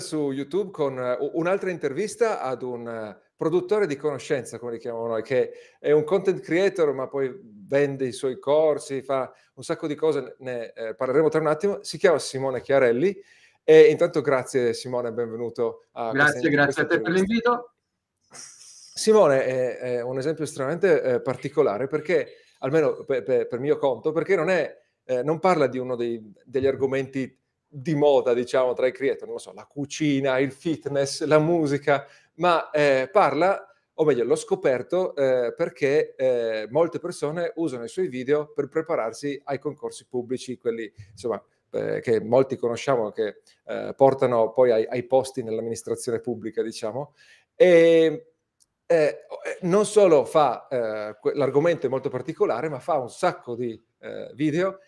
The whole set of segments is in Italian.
su YouTube con un'altra intervista ad un produttore di conoscenza, come li chiamiamo noi, che è un content creator, ma poi vende i suoi corsi, fa un sacco di cose, ne eh, parleremo tra un attimo. Si chiama Simone Chiarelli. E intanto grazie Simone, benvenuto. A grazie, grazie a te per l'invito. Simone è, è, un esempio estremamente eh, particolare perché, almeno per, per, per, mio conto, perché non, è, eh, non parla di uno dei, degli argomenti di moda, diciamo, tra i creator, non lo so, la cucina, il fitness, la musica, ma eh, parla, o meglio, l'ho scoperto eh, perché eh, molte persone usano i suoi video per prepararsi ai concorsi pubblici, quelli insomma eh, che molti conosciamo, che eh, portano poi ai, ai, posti nell'amministrazione pubblica, diciamo. E eh, non solo fa l'argomento è molto particolare, ma fa un sacco di video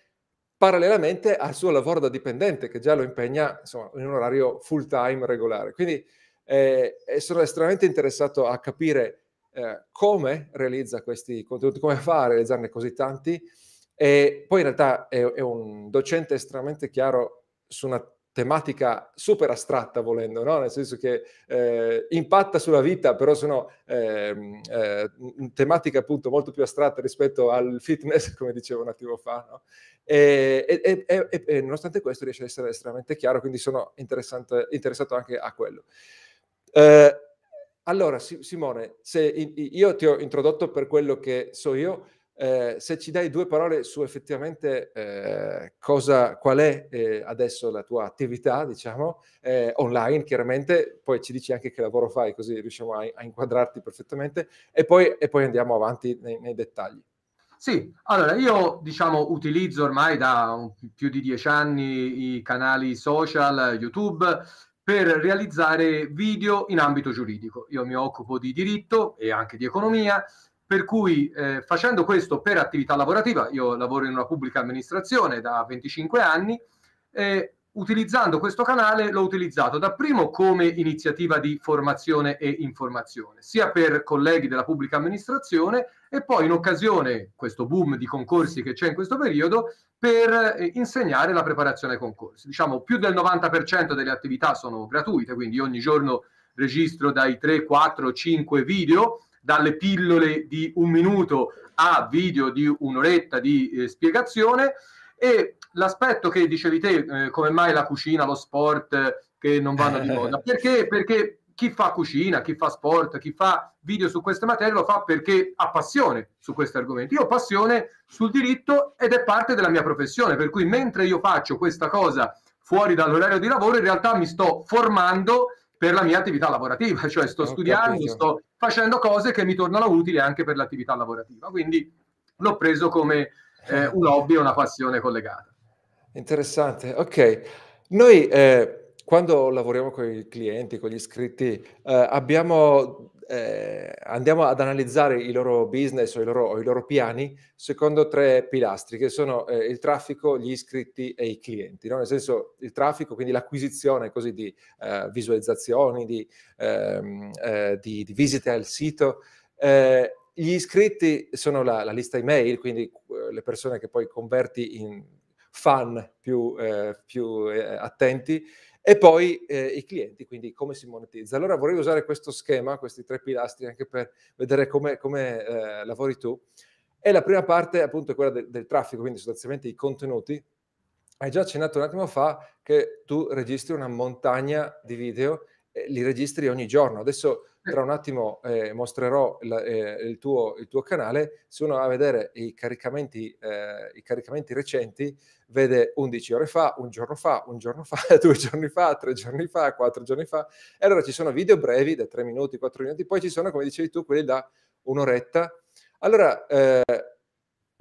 parallelamente al suo lavoro da dipendente, che già lo impegna insomma, in un orario full time regolare. Quindi eh, sono estremamente interessato a capire eh, come realizza questi contenuti, come fa a realizzarne così tanti. E poi in realtà è, è un docente estremamente chiaro su una tematica super astratta volendo, no? nel senso che eh, impatta sulla vita, però sono eh, eh, tematiche appunto molto più astratte rispetto al fitness, come dicevo un attimo fa. No? E, e, e, e, nonostante questo riesce ad essere estremamente chiaro, quindi sono interessato anche a quello. Eh, allora, Simone, se io ti ho introdotto per quello che so io, eh, se ci dai due parole su effettivamente eh, cosa, qual è eh, adesso la tua attività, diciamo, eh, online chiaramente, poi ci dici anche che lavoro fai, così riusciamo a, a inquadrarti perfettamente, e poi, e poi andiamo avanti nei, nei, dettagli. Sì, allora io diciamo utilizzo ormai da più di dieci anni i canali social, YouTube, per realizzare video in ambito giuridico. Io mi occupo di diritto e anche di economia, per cui eh, facendo questo per attività lavorativa, io lavoro in una pubblica amministrazione da 25 anni, eh, utilizzando questo canale l'ho utilizzato dapprimo come iniziativa di formazione e informazione, sia per colleghi della pubblica amministrazione e poi in occasione, questo boom di concorsi che c'è in questo periodo, per eh, insegnare la preparazione ai concorsi. Diciamo più del 90% delle attività sono gratuite, quindi ogni giorno registro dai 3, 4, 5 video, dalle pillole di un minuto a video di un'oretta di eh, spiegazione e l'aspetto che dicevi te, eh, come mai la cucina, lo sport eh, che non vanno di moda, perché? Perché chi fa cucina, chi fa sport, chi fa video su queste materie lo fa perché ha passione su questi argomenti. Io ho passione sul diritto ed è parte della mia professione, per cui mentre io faccio questa cosa fuori dall'orario di lavoro, in realtà mi sto formando per la mia attività lavorativa, cioè sto studiando, sto facendo cose che mi tornano utili anche per l'attività lavorativa. Quindi l'ho preso come eh, un hobby e una passione collegata. Interessante, ok. Noi eh quando lavoriamo con i clienti, con gli iscritti, eh, abbiamo, eh, andiamo ad analizzare i loro business o i loro, o i loro piani secondo tre pilastri che sono eh, il traffico, gli iscritti e i clienti. No? Nel senso il traffico, quindi l'acquisizione così di eh, visualizzazioni, di, ehm, eh, di, di, visite al sito. Eh, gli iscritti sono la, la lista email, quindi le persone che poi converti in fan più, più attenti e poi eh, i clienti, quindi come si monetizza. Allora vorrei usare questo schema, questi tre pilastri, anche per vedere come, come eh, lavori tu. E la prima parte appunto è quella de- del traffico, quindi sostanzialmente i contenuti. Hai già accennato un attimo fa che tu registri una montagna di video, e li registri ogni giorno. Adesso tra un attimo eh, mostrerò il, eh, il, tuo, il, tuo, canale, se uno va a vedere i caricamenti, eh, i caricamenti recenti, vede 11 ore fa, un giorno fa, un giorno fa, due giorni fa, tre giorni fa, quattro giorni fa. E allora ci sono video brevi da tre minuti, quattro minuti, poi ci sono, come dicevi tu, quelli da un'oretta. Allora... Eh,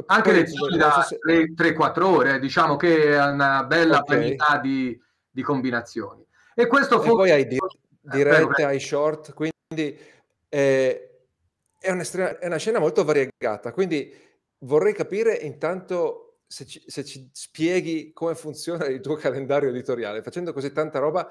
anche poi, lezioni da se... 3-4 ore, diciamo che è una bella okay. varietà di, di, combinazioni. E questo e poi hai di- dirette, hai short, quindi quindi eh, è, una, è, una, scena molto variegata, quindi vorrei capire intanto se ci, se ci, spieghi come funziona il tuo calendario editoriale. Facendo così tanta roba,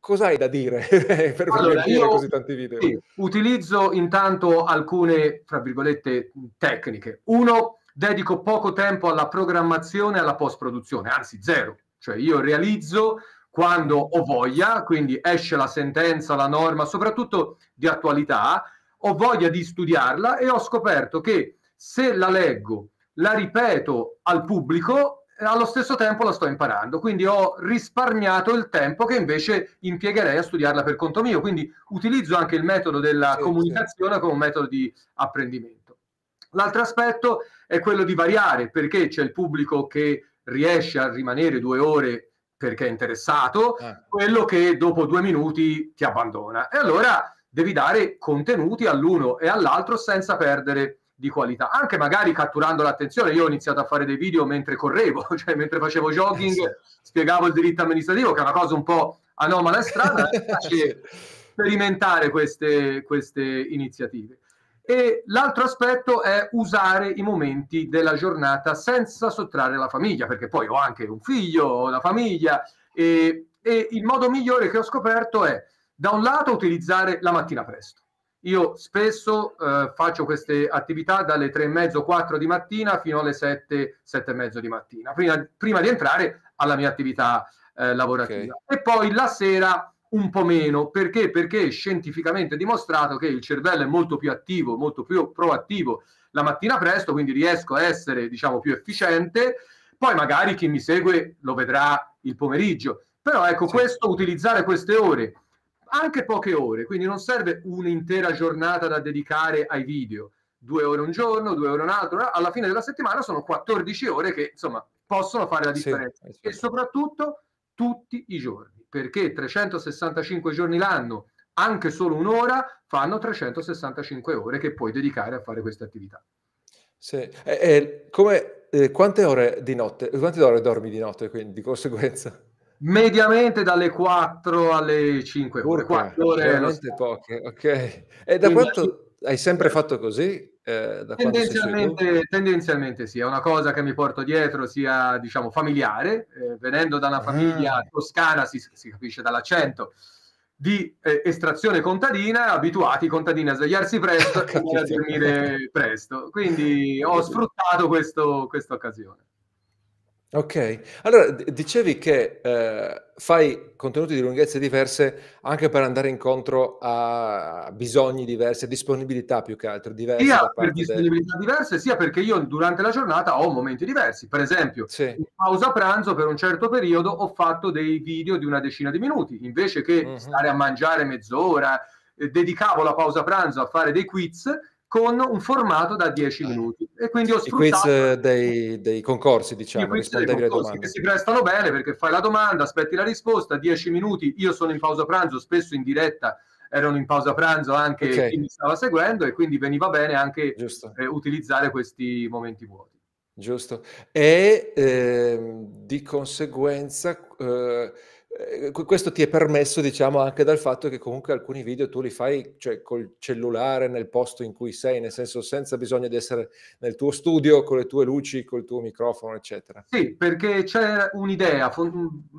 cosa hai da dire per allora, io, così tanti video? Sì, utilizzo intanto alcune, tra virgolette, tecniche. Uno, dedico poco tempo alla programmazione e alla post-produzione, anzi zero. Cioè io realizzo quando ho voglia, quindi esce la sentenza, la norma, soprattutto di attualità, ho voglia di studiarla e ho scoperto che se la leggo, la ripeto al pubblico, allo stesso tempo la sto imparando, quindi ho risparmiato il tempo che invece impiegherei a studiarla per conto mio, quindi utilizzo anche il metodo della sì, comunicazione sì. come un metodo di apprendimento. L'altro aspetto è quello di variare, perché c'è il pubblico che riesce a rimanere due ore perché è interessato, eh. quello che dopo due minuti ti abbandona. E allora devi dare contenuti all'uno e all'altro senza perdere di qualità, anche magari catturando l'attenzione. Io ho iniziato a fare dei video mentre correvo, cioè mentre facevo jogging, eh sì. spiegavo il diritto amministrativo, che è una cosa un po' anomala e strana, sì. sperimentare queste, queste iniziative. E l'altro aspetto è usare i momenti della giornata senza sottrarre la famiglia, perché poi ho anche un figlio, ho una famiglia e, e il modo migliore che ho scoperto è da un lato utilizzare la mattina presto. Io spesso eh, faccio queste attività dalle tre e mezzo, quattro di mattina fino alle sette, sette e mezzo di mattina, prima, prima di entrare alla mia attività eh, lavorativa. Okay. E poi la sera un po' meno. Perché? Perché è scientificamente dimostrato che il cervello è molto più attivo, molto più proattivo la mattina presto, quindi riesco a essere, diciamo, più efficiente. Poi magari chi mi segue lo vedrà il pomeriggio. Però ecco, sì. questo, utilizzare queste ore, anche poche ore, quindi non serve un'intera giornata da dedicare ai video. Due ore un giorno, due ore un altro, alla fine della settimana sono 14 ore che, insomma, possono fare la differenza. Sì, e soprattutto tutti i giorni perché 365 giorni l'anno, anche solo un'ora, fanno 365 ore che puoi dedicare a fare queste attività. Sì. E, e come, eh, quante ore di notte, quante ore dormi di notte quindi di conseguenza? Mediamente dalle 4 alle 5 ore. Urca, 4 ore poche, ok. E da quanto hai sempre fatto così? Eh, tendenzialmente, tendenzialmente, sì, è una cosa che mi porto dietro, sia diciamo familiare, eh, venendo da una ah. famiglia ah. toscana, si, si, capisce dall'accento, di eh, estrazione contadina, abituati i contadini a svegliarsi presto e a dormire presto. Quindi ho sfruttato questa occasione. Ok, allora dicevi che eh, fai contenuti di lunghezze diverse anche per andare incontro a bisogni diversi, a disponibilità più che altro diverse. Sia per disponibilità del... diverse, sia perché io durante la giornata ho momenti diversi. Per esempio, sì. in pausa pranzo per un certo periodo ho fatto dei video di una decina di minuti, invece che uh-huh. stare a mangiare mezz'ora, eh, dedicavo la pausa pranzo a fare dei quiz con un formato da 10 eh. minuti. E quindi ho sfruttato... I quiz dei, dei concorsi, diciamo, rispondevi alle domande. Che si prestano bene perché fai la domanda, aspetti la risposta, 10 minuti, io sono in pausa pranzo, spesso in diretta erano in pausa pranzo anche okay. chi mi stava seguendo e quindi veniva bene anche eh, utilizzare questi momenti vuoti. Giusto. E eh, di conseguenza... Eh, questo ti è permesso, diciamo, anche dal fatto che comunque alcuni video tu li fai, cioè, col cellulare nel posto in cui sei, nel senso senza bisogno di essere nel tuo studio, con le tue luci, col tuo microfono, eccetera. Sì, perché c'è un'idea,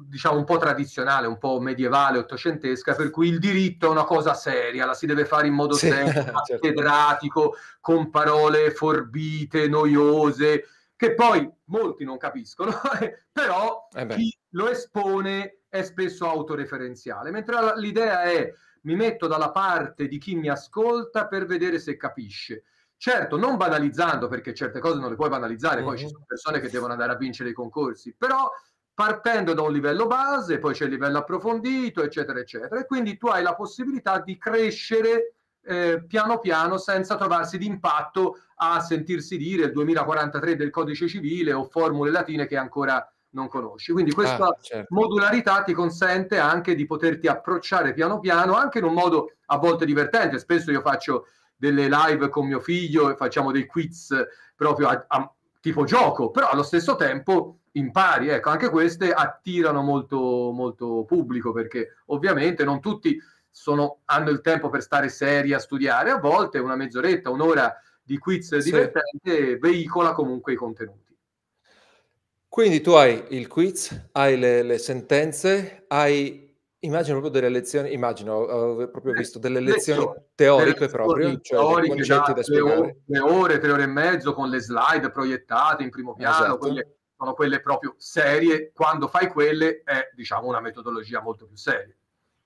diciamo, un po' tradizionale, un po' medievale, ottocentesca, per cui il diritto è una cosa seria, la si deve fare in modo sì, serio, cattedratico, certo. con parole forbite, noiose, che poi molti non capiscono, però eh chi lo espone è spesso autoreferenziale, mentre l'idea è mi metto dalla parte di chi mi ascolta per vedere se capisce. Certo, non banalizzando, perché certe cose non le puoi banalizzare, mm-hmm. poi ci sono persone che devono andare a vincere i concorsi, però partendo da un livello base, poi c'è il livello approfondito, eccetera, eccetera, e quindi tu hai la possibilità di crescere eh, piano piano senza trovarsi d'impatto a sentirsi dire il 2043 del codice civile o formule latine che ancora non conosci. Quindi questa ah, certo. modularità ti consente anche di poterti approcciare piano piano, anche in un modo a volte divertente. Spesso io faccio delle live con mio figlio e facciamo dei quiz proprio a, a, tipo gioco, però allo stesso tempo impari. Ecco, anche queste attirano molto, molto pubblico perché ovviamente non tutti sono, hanno il tempo per stare seri a studiare, a volte una mezz'oretta, un'ora di quiz sì. divertente veicola comunque i contenuti. Quindi tu hai il quiz, hai le, le sentenze, hai, immagino proprio delle lezioni, immagino, ho proprio visto delle lezioni teoriche proprio, cioè teoriche, da, spiegare. Le ore, le ore, tre ore e mezzo con le slide proiettate in primo piano, esatto. quelle sono quelle proprio serie, quando fai quelle è diciamo una metodologia molto più seria.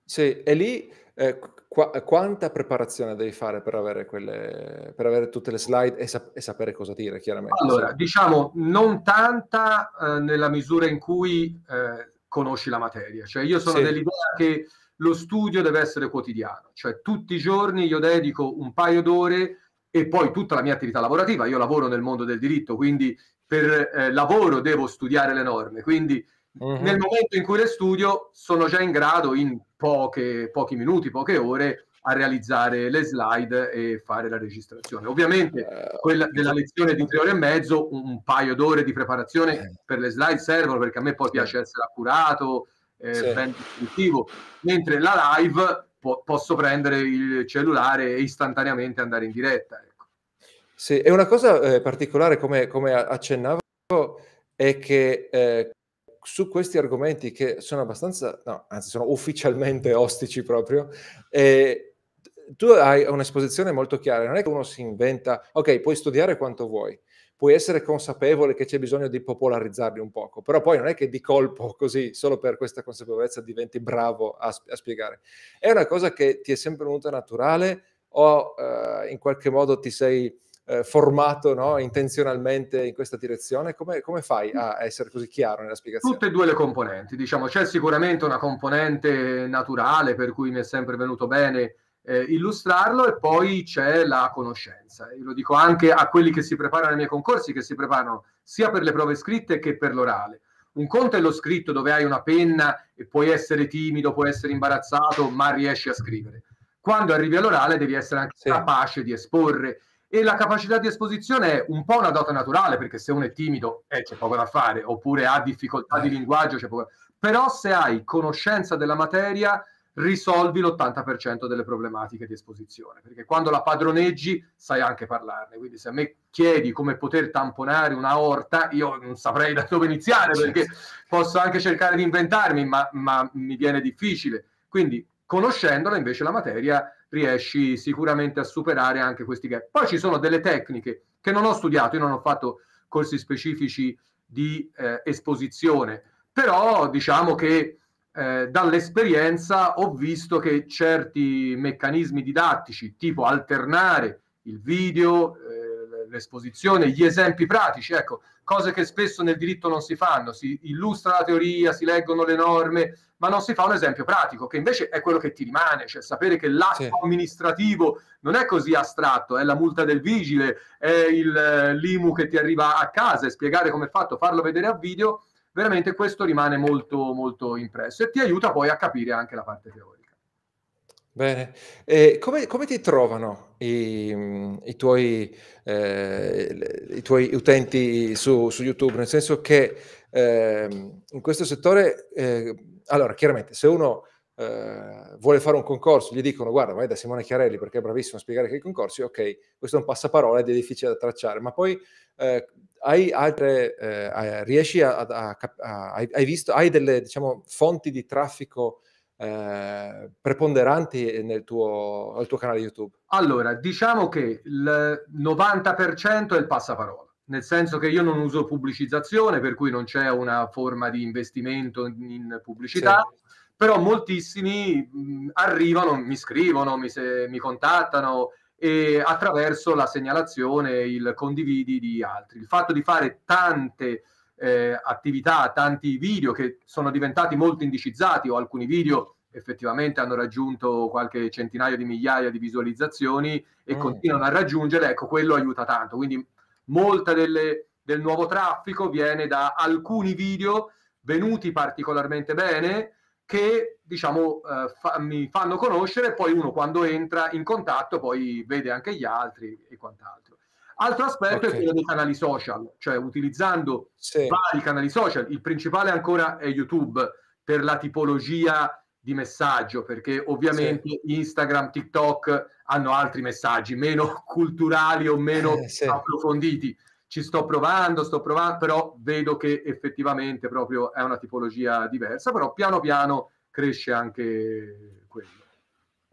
Sì, e lì eh, qua, quanta preparazione devi fare per avere, quelle, per avere tutte le slide e, sap- e, sapere cosa dire, chiaramente? Allora, diciamo, non tanta eh, nella misura in cui eh, conosci la materia. Cioè, io sono sì. dell'idea che lo studio deve essere quotidiano, cioè tutti i giorni io dedico un paio d'ore e poi tutta la mia attività lavorativa, io lavoro nel mondo del diritto, quindi per eh, lavoro devo studiare le norme, quindi uh-huh. nel momento in cui le studio sono già in grado in poche, pochi minuti, poche ore a realizzare le slide e fare la registrazione. Ovviamente uh, quella della lezione di tre ore e mezzo, un, paio d'ore di preparazione uh, per le slide servono perché a me poi piace essere accurato, eh, sì. ben distruttivo, mentre la live po- posso prendere il cellulare e istantaneamente andare in diretta. Ecco. Sì, e una cosa eh, particolare, come, come, accennavo, è che eh, su questi argomenti che sono abbastanza, no, anzi sono ufficialmente ostici proprio, eh, tu hai un'esposizione molto chiara, non è che uno si inventa, ok, puoi studiare quanto vuoi, puoi essere consapevole che c'è bisogno di popolarizzarli un poco, però poi non è che di colpo così, solo per questa consapevolezza diventi bravo a, a spiegare. È una cosa che ti è sempre venuta naturale o uh, in qualche modo ti sei uh, formato no, intenzionalmente in questa direzione? Come, come, fai a essere così chiaro nella spiegazione? Tutte e due le componenti, diciamo, c'è sicuramente una componente naturale per cui mi è sempre venuto bene eh, illustrarlo e poi c'è la conoscenza. Io lo dico anche a quelli che si preparano ai miei concorsi, che si preparano sia per le prove scritte che per l'orale. Un conto è lo scritto dove hai una penna e puoi essere timido, puoi essere imbarazzato, ma riesci a scrivere. Quando arrivi all'orale devi essere anche sì. capace di esporre e la capacità di esposizione è un po' una dota naturale perché se uno è timido eh, c'è poco da fare oppure ha difficoltà di eh. linguaggio c'è poco però se hai conoscenza della materia risolvi l'80% delle problematiche di esposizione, perché quando la padroneggi sai anche parlarne, quindi se a me chiedi come poter tamponare una orta, io non saprei da dove iniziare, perché posso anche cercare di inventarmi, ma, ma mi viene difficile. Quindi conoscendola invece la materia riesci sicuramente a superare anche questi gap. Poi ci sono delle tecniche che non ho studiato, io non ho fatto corsi specifici di eh, esposizione, però diciamo che eh, dall'esperienza ho visto che certi meccanismi didattici, tipo alternare il video, eh, l'esposizione, gli esempi pratici, ecco, cose che spesso nel diritto non si fanno, si illustra la teoria, si leggono le norme, ma non si fa un esempio pratico, che invece è quello che ti rimane, cioè sapere che l'atto sì. amministrativo non è così astratto, è la multa del vigile, è il, eh, l'IMU che ti arriva a casa e spiegare come è fatto, farlo vedere a video, veramente questo rimane molto, molto impresso e ti aiuta poi a capire anche la parte teorica. Bene, e come, come ti trovano i, i, tuoi, eh, i tuoi, utenti su, su, YouTube? Nel senso che eh, in questo settore, eh, allora chiaramente se uno eh, vuole fare un concorso, gli dicono guarda vai da Simone Chiarelli perché è bravissimo a spiegare che i concorsi, ok, questo è un passaparola ed è difficile da tracciare, ma poi eh, hai altre, eh, riesci a, a, a, hai visto, hai delle diciamo, fonti di traffico eh, preponderanti nel tuo, nel tuo canale YouTube? Allora, diciamo che il 90% è il passaparola nel senso che io non uso pubblicizzazione, per cui non c'è una forma di investimento in pubblicità, sì. però moltissimi mh, arrivano, mi scrivono, mi, se, mi contattano e attraverso la segnalazione, il condividi di altri. Il fatto di fare tante eh, attività, tanti video che sono diventati molto indicizzati o alcuni video effettivamente hanno raggiunto qualche centinaio di migliaia di visualizzazioni e mm. continuano a raggiungere, ecco, quello aiuta tanto. Quindi molta delle, del nuovo traffico viene da alcuni video venuti particolarmente bene che diciamo eh, fa, mi fanno conoscere poi uno quando entra in contatto poi vede anche gli altri e quant'altro. Altro aspetto okay. è quello dei canali social, cioè utilizzando sì. vari canali social, il principale ancora è YouTube per la tipologia di messaggio, perché ovviamente sì. Instagram, TikTok hanno altri messaggi meno culturali o meno eh, sì. approfonditi ci sto provando, sto provando, però vedo che effettivamente proprio è una tipologia diversa, però piano piano cresce anche quello.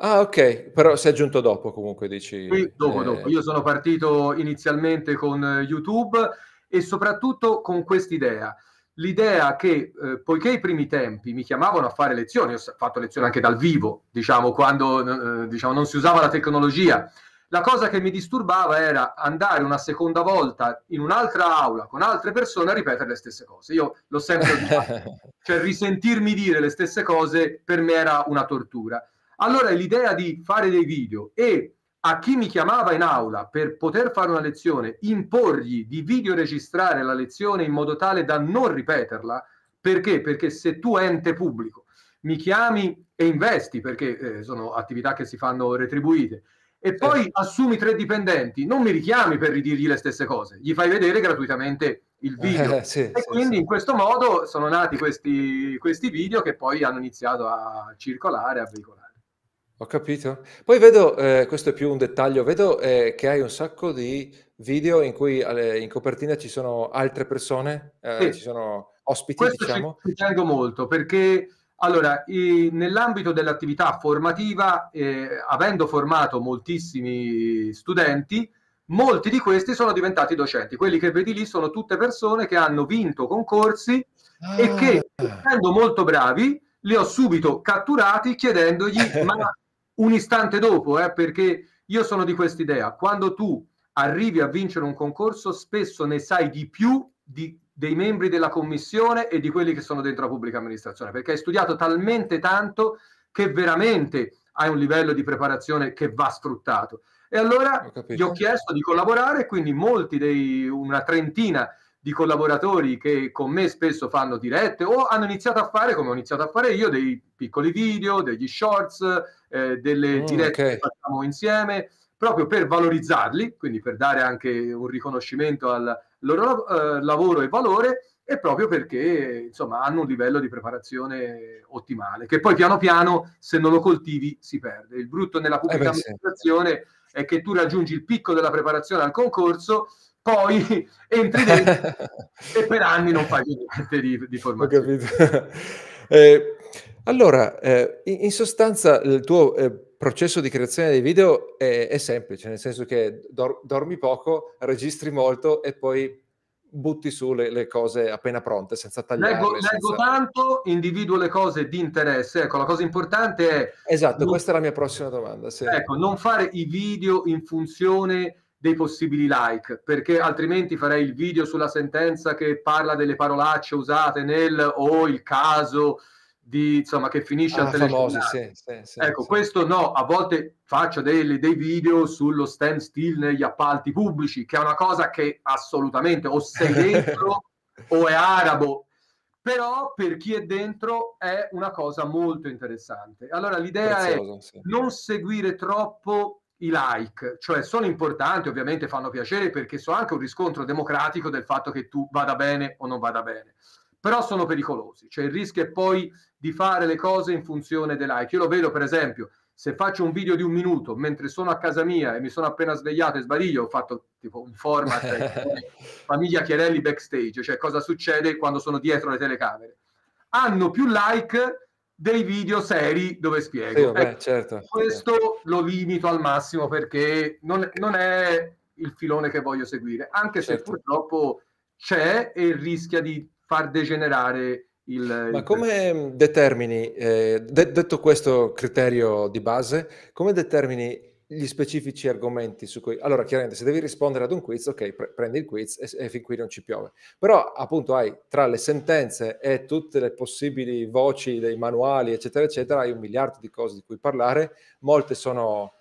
Ah, ok, però si è aggiunto dopo comunque, dici. Qui, dopo, eh... dopo. Io sono partito inizialmente con YouTube e soprattutto con quest'idea. L'idea che, eh, poiché i primi tempi mi chiamavano a fare lezioni, ho fatto lezioni anche dal vivo, diciamo, quando eh, diciamo, non si usava la tecnologia, la cosa che mi disturbava era andare una seconda volta in un'altra aula con altre persone a ripetere le stesse cose. Io l'ho sempre detto, cioè risentirmi dire le stesse cose per me era una tortura. Allora l'idea di fare dei video e a chi mi chiamava in aula per poter fare una lezione, imporgli di videoregistrare la lezione in modo tale da non ripeterla, perché? Perché se tu ente pubblico mi chiami e investi, perché eh, sono attività che si fanno retribuite, e poi assumi tre dipendenti, non mi richiami per ridirgli le stesse cose, gli fai vedere gratuitamente il video. Eh, sì, e sì, quindi sì. in questo modo sono nati questi, questi video che poi hanno iniziato a circolare, a veicolare. Ho capito. Poi vedo, eh, questo è più un dettaglio, vedo eh, che hai un sacco di video in cui eh, in copertina ci sono altre persone, eh, ci sono ospiti, questo diciamo. Ci, ci tengo molto perché allora, i, nell'ambito dell'attività formativa, eh, avendo formato moltissimi studenti, molti di questi sono diventati docenti. Quelli che vedi lì sono tutte persone che hanno vinto concorsi ah. e che, essendo molto bravi, li ho subito catturati chiedendogli, ma un istante dopo, eh, perché io sono di quest'idea, quando tu arrivi a vincere un concorso, spesso ne sai di più di dei membri della commissione e di quelli che sono dentro la pubblica amministrazione, perché hai studiato talmente tanto che veramente hai un livello di preparazione che va sfruttato. E allora ho gli ho chiesto di collaborare, quindi molti dei una trentina di collaboratori che con me spesso fanno dirette o hanno iniziato a fare, come ho iniziato a fare io, dei piccoli video, degli shorts, eh, delle mm, dirette okay. che facciamo insieme, proprio per valorizzarli, quindi per dare anche un riconoscimento al loro eh, lavoro e valore e proprio perché insomma hanno un livello di preparazione ottimale che poi piano piano se non lo coltivi si perde il brutto nella pubblica eh beh, amministrazione sì. è che tu raggiungi il picco della preparazione al concorso poi entri dentro e per anni non fai niente di, di formazione eh, allora eh, in, sostanza il tuo eh, processo di creazione dei video è, è semplice, nel senso che dor- dormi poco, registri molto e poi butti su le, le cose appena pronte, senza tagliare. Leggo, senza... leggo, tanto, individuo le cose di interesse. Ecco, la cosa importante è... Esatto, non... questa è la mia prossima domanda. Sì. Ecco, non fare i video in funzione dei possibili like, perché altrimenti farei il video sulla sentenza che parla delle parolacce usate nel o il caso di, insomma, che finisce ah, al telefono. Sì, sì, sì, ecco, questo no, a volte faccio dei, dei video sullo stand still negli appalti pubblici, che è una cosa che assolutamente o sei dentro o è arabo, però per chi è dentro è una cosa molto interessante. Allora l'idea Prezioso, è non seguire troppo i like, cioè sono importanti, ovviamente fanno piacere perché sono anche un riscontro democratico del fatto che tu vada bene o non vada bene però sono pericolosi. Cioè il rischio è poi di fare le cose in funzione dei like. Io lo vedo, per esempio, se faccio un video di un minuto mentre sono a casa mia e mi sono appena svegliato e sbadiglio, ho fatto tipo un format famiglia Chiarelli backstage, cioè cosa succede quando sono dietro le telecamere. Hanno più like dei video seri dove spiego. Sì, vabbè, ecco, certo. Questo lo limito al massimo perché non, non, è il filone che voglio seguire, anche certo. se purtroppo c'è e rischia di far degenerare il... Ma come determini, eh, de- detto questo criterio di base, come determini gli specifici argomenti su cui... Allora, chiaramente, se devi rispondere ad un quiz, ok, pre- prendi il quiz e, e, fin qui non ci piove. Però, appunto, hai tra le sentenze e tutte le possibili voci dei manuali, eccetera, eccetera, hai un miliardo di cose di cui parlare. Molte sono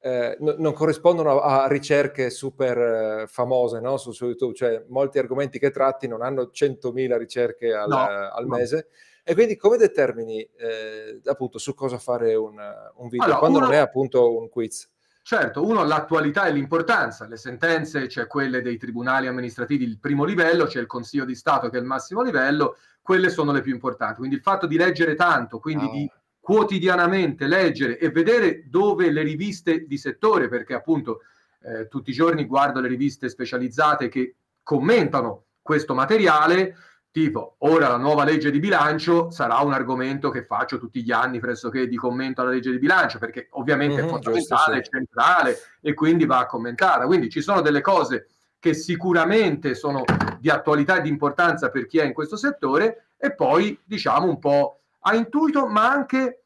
eh, no, non corrispondono a, a ricerche super eh, famose no? su, su, YouTube, cioè molti argomenti che tratti non hanno 100.000 ricerche al, no, al mese. E quindi come determini eh, appunto su cosa fare un, un video allora, quando uno, non è appunto un quiz? Certo, uno l'attualità e l'importanza, le sentenze, cioè quelle dei tribunali amministrativi il primo livello, c'è il Consiglio di Stato che è il massimo livello, quelle sono le più importanti. Quindi il fatto di leggere tanto, quindi ah. di quotidianamente leggere e vedere dove le riviste di settore, perché appunto eh, tutti i giorni guardo le riviste specializzate che commentano questo materiale, tipo ora la nuova legge di bilancio sarà un argomento che faccio tutti gli anni pressoché di commento alla legge di bilancio, perché ovviamente mm-hmm, è fondamentale, giusto, sì. centrale e quindi va commentata. Quindi ci sono delle cose che sicuramente sono di attualità e di importanza per chi è in questo settore e poi diciamo un po' a intuito, ma anche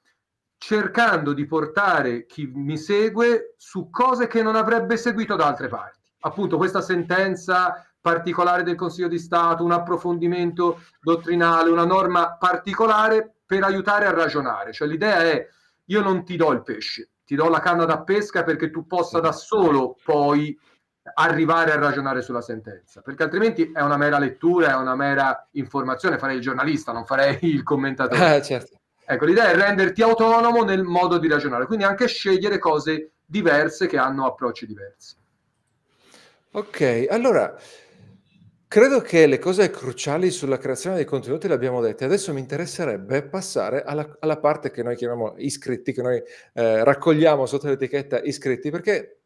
cercando di portare chi mi segue su cose che non avrebbe seguito da altre parti. Appunto questa sentenza particolare del Consiglio di Stato, un approfondimento dottrinale, una norma particolare per aiutare a ragionare. Cioè l'idea è io non ti do il pesce, ti do la canna da pesca perché tu possa da solo poi arrivare a ragionare sulla sentenza, perché altrimenti è una mera lettura, è una mera informazione, farei il giornalista, non farei il commentatore. Eh, certo. Ecco, l'idea è renderti autonomo nel modo di ragionare, quindi anche scegliere cose diverse che hanno approcci diversi. Ok, allora credo che le cose cruciali sulla creazione dei contenuti le abbiamo dette. Adesso mi interesserebbe passare alla, alla parte che noi chiamiamo iscritti, che noi eh, raccogliamo sotto l'etichetta iscritti, perché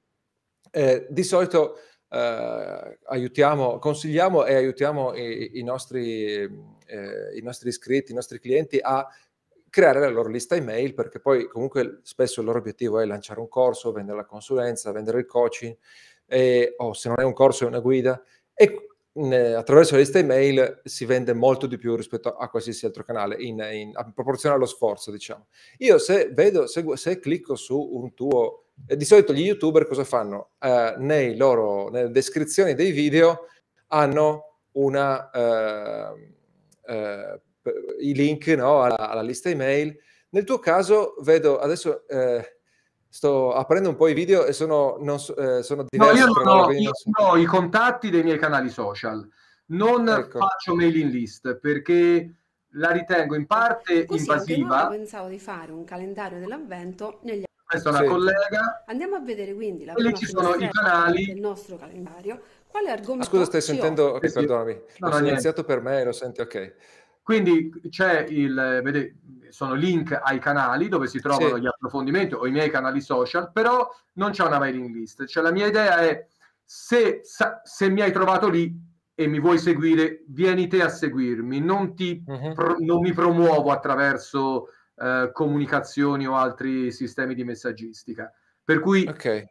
eh, di solito eh, aiutiamo, consigliamo e aiutiamo i, i, nostri, eh, i nostri iscritti, i nostri clienti a creare la loro lista email perché poi comunque spesso il loro obiettivo è lanciare un corso, vendere la consulenza, vendere il coaching o se non è un corso è una guida e attraverso la lista email si vende molto di più rispetto a qualsiasi altro canale in, in, in proporzione allo sforzo diciamo. Io se vedo, se, se clicco su un tuo, eh, di solito gli youtuber cosa fanno? Eh, loro, nelle descrizioni dei video hanno una eh, eh, i link no, alla, alla, lista email. Nel tuo caso vedo adesso eh, sto aprendo un po' i video e sono, non, eh, sono diversi. No, io, non ho, io non ho i contatti dei miei canali social, non ecco. faccio mailing list perché la ritengo in parte Così, invasiva. Io pensavo di fare un calendario dell'avvento negli questa è una sì. collega. Andiamo a vedere quindi la prima ci sono i canali del nostro calendario. Quale argomento? Ah, scusa, stai sentendo? Ok, perdonami. No, ho iniziato per me lo senti ok. Quindi c'è il, vedete, sono link ai canali dove si trovano sì. gli approfondimenti o i miei canali social, però non c'è una mailing list. Cioè la mia idea è se, se mi hai trovato lì e mi vuoi seguire, vieni te a seguirmi, non, ti, uh-huh. pro, non mi promuovo attraverso eh, comunicazioni o altri sistemi di messaggistica. Per cui okay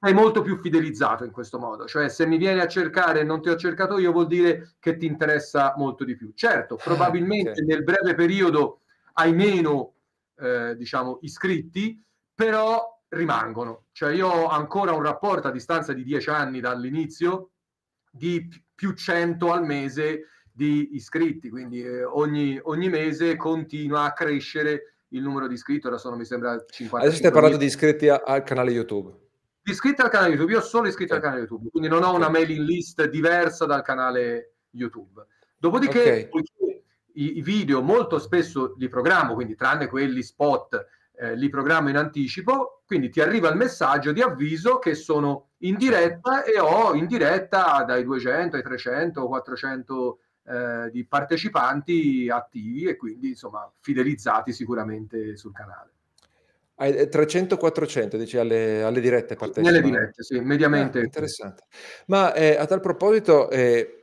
sei molto più fidelizzato in questo modo, cioè se mi vieni a cercare e non ti ho cercato io vuol dire che ti interessa molto di più. Certo, probabilmente okay. nel breve periodo hai meno, eh, diciamo, iscritti, però rimangono. Cioè io ho ancora un rapporto a distanza di dieci anni dall'inizio di più 100 al mese di iscritti, quindi eh, ogni, ogni mese continua a crescere il numero di iscritti, ora sono mi sembra 50. Adesso stai parlando di iscritti a, al canale YouTube iscritti al canale YouTube, io sono iscritto al canale YouTube, quindi non ho una mailing list diversa dal canale YouTube. Dopodiché, okay. I, i, video molto spesso li programmo, quindi tranne quelli spot, eh, li programmo in anticipo, quindi ti arriva il messaggio di avviso che sono in diretta e ho in diretta dai 200 ai 300 o 400 eh, di partecipanti attivi e quindi insomma fidelizzati sicuramente sul canale. 300-400, dici, alle, alle dirette partecipano? Nelle dirette, sì, mediamente. Ah, interessante. Ma eh, a tal proposito, eh,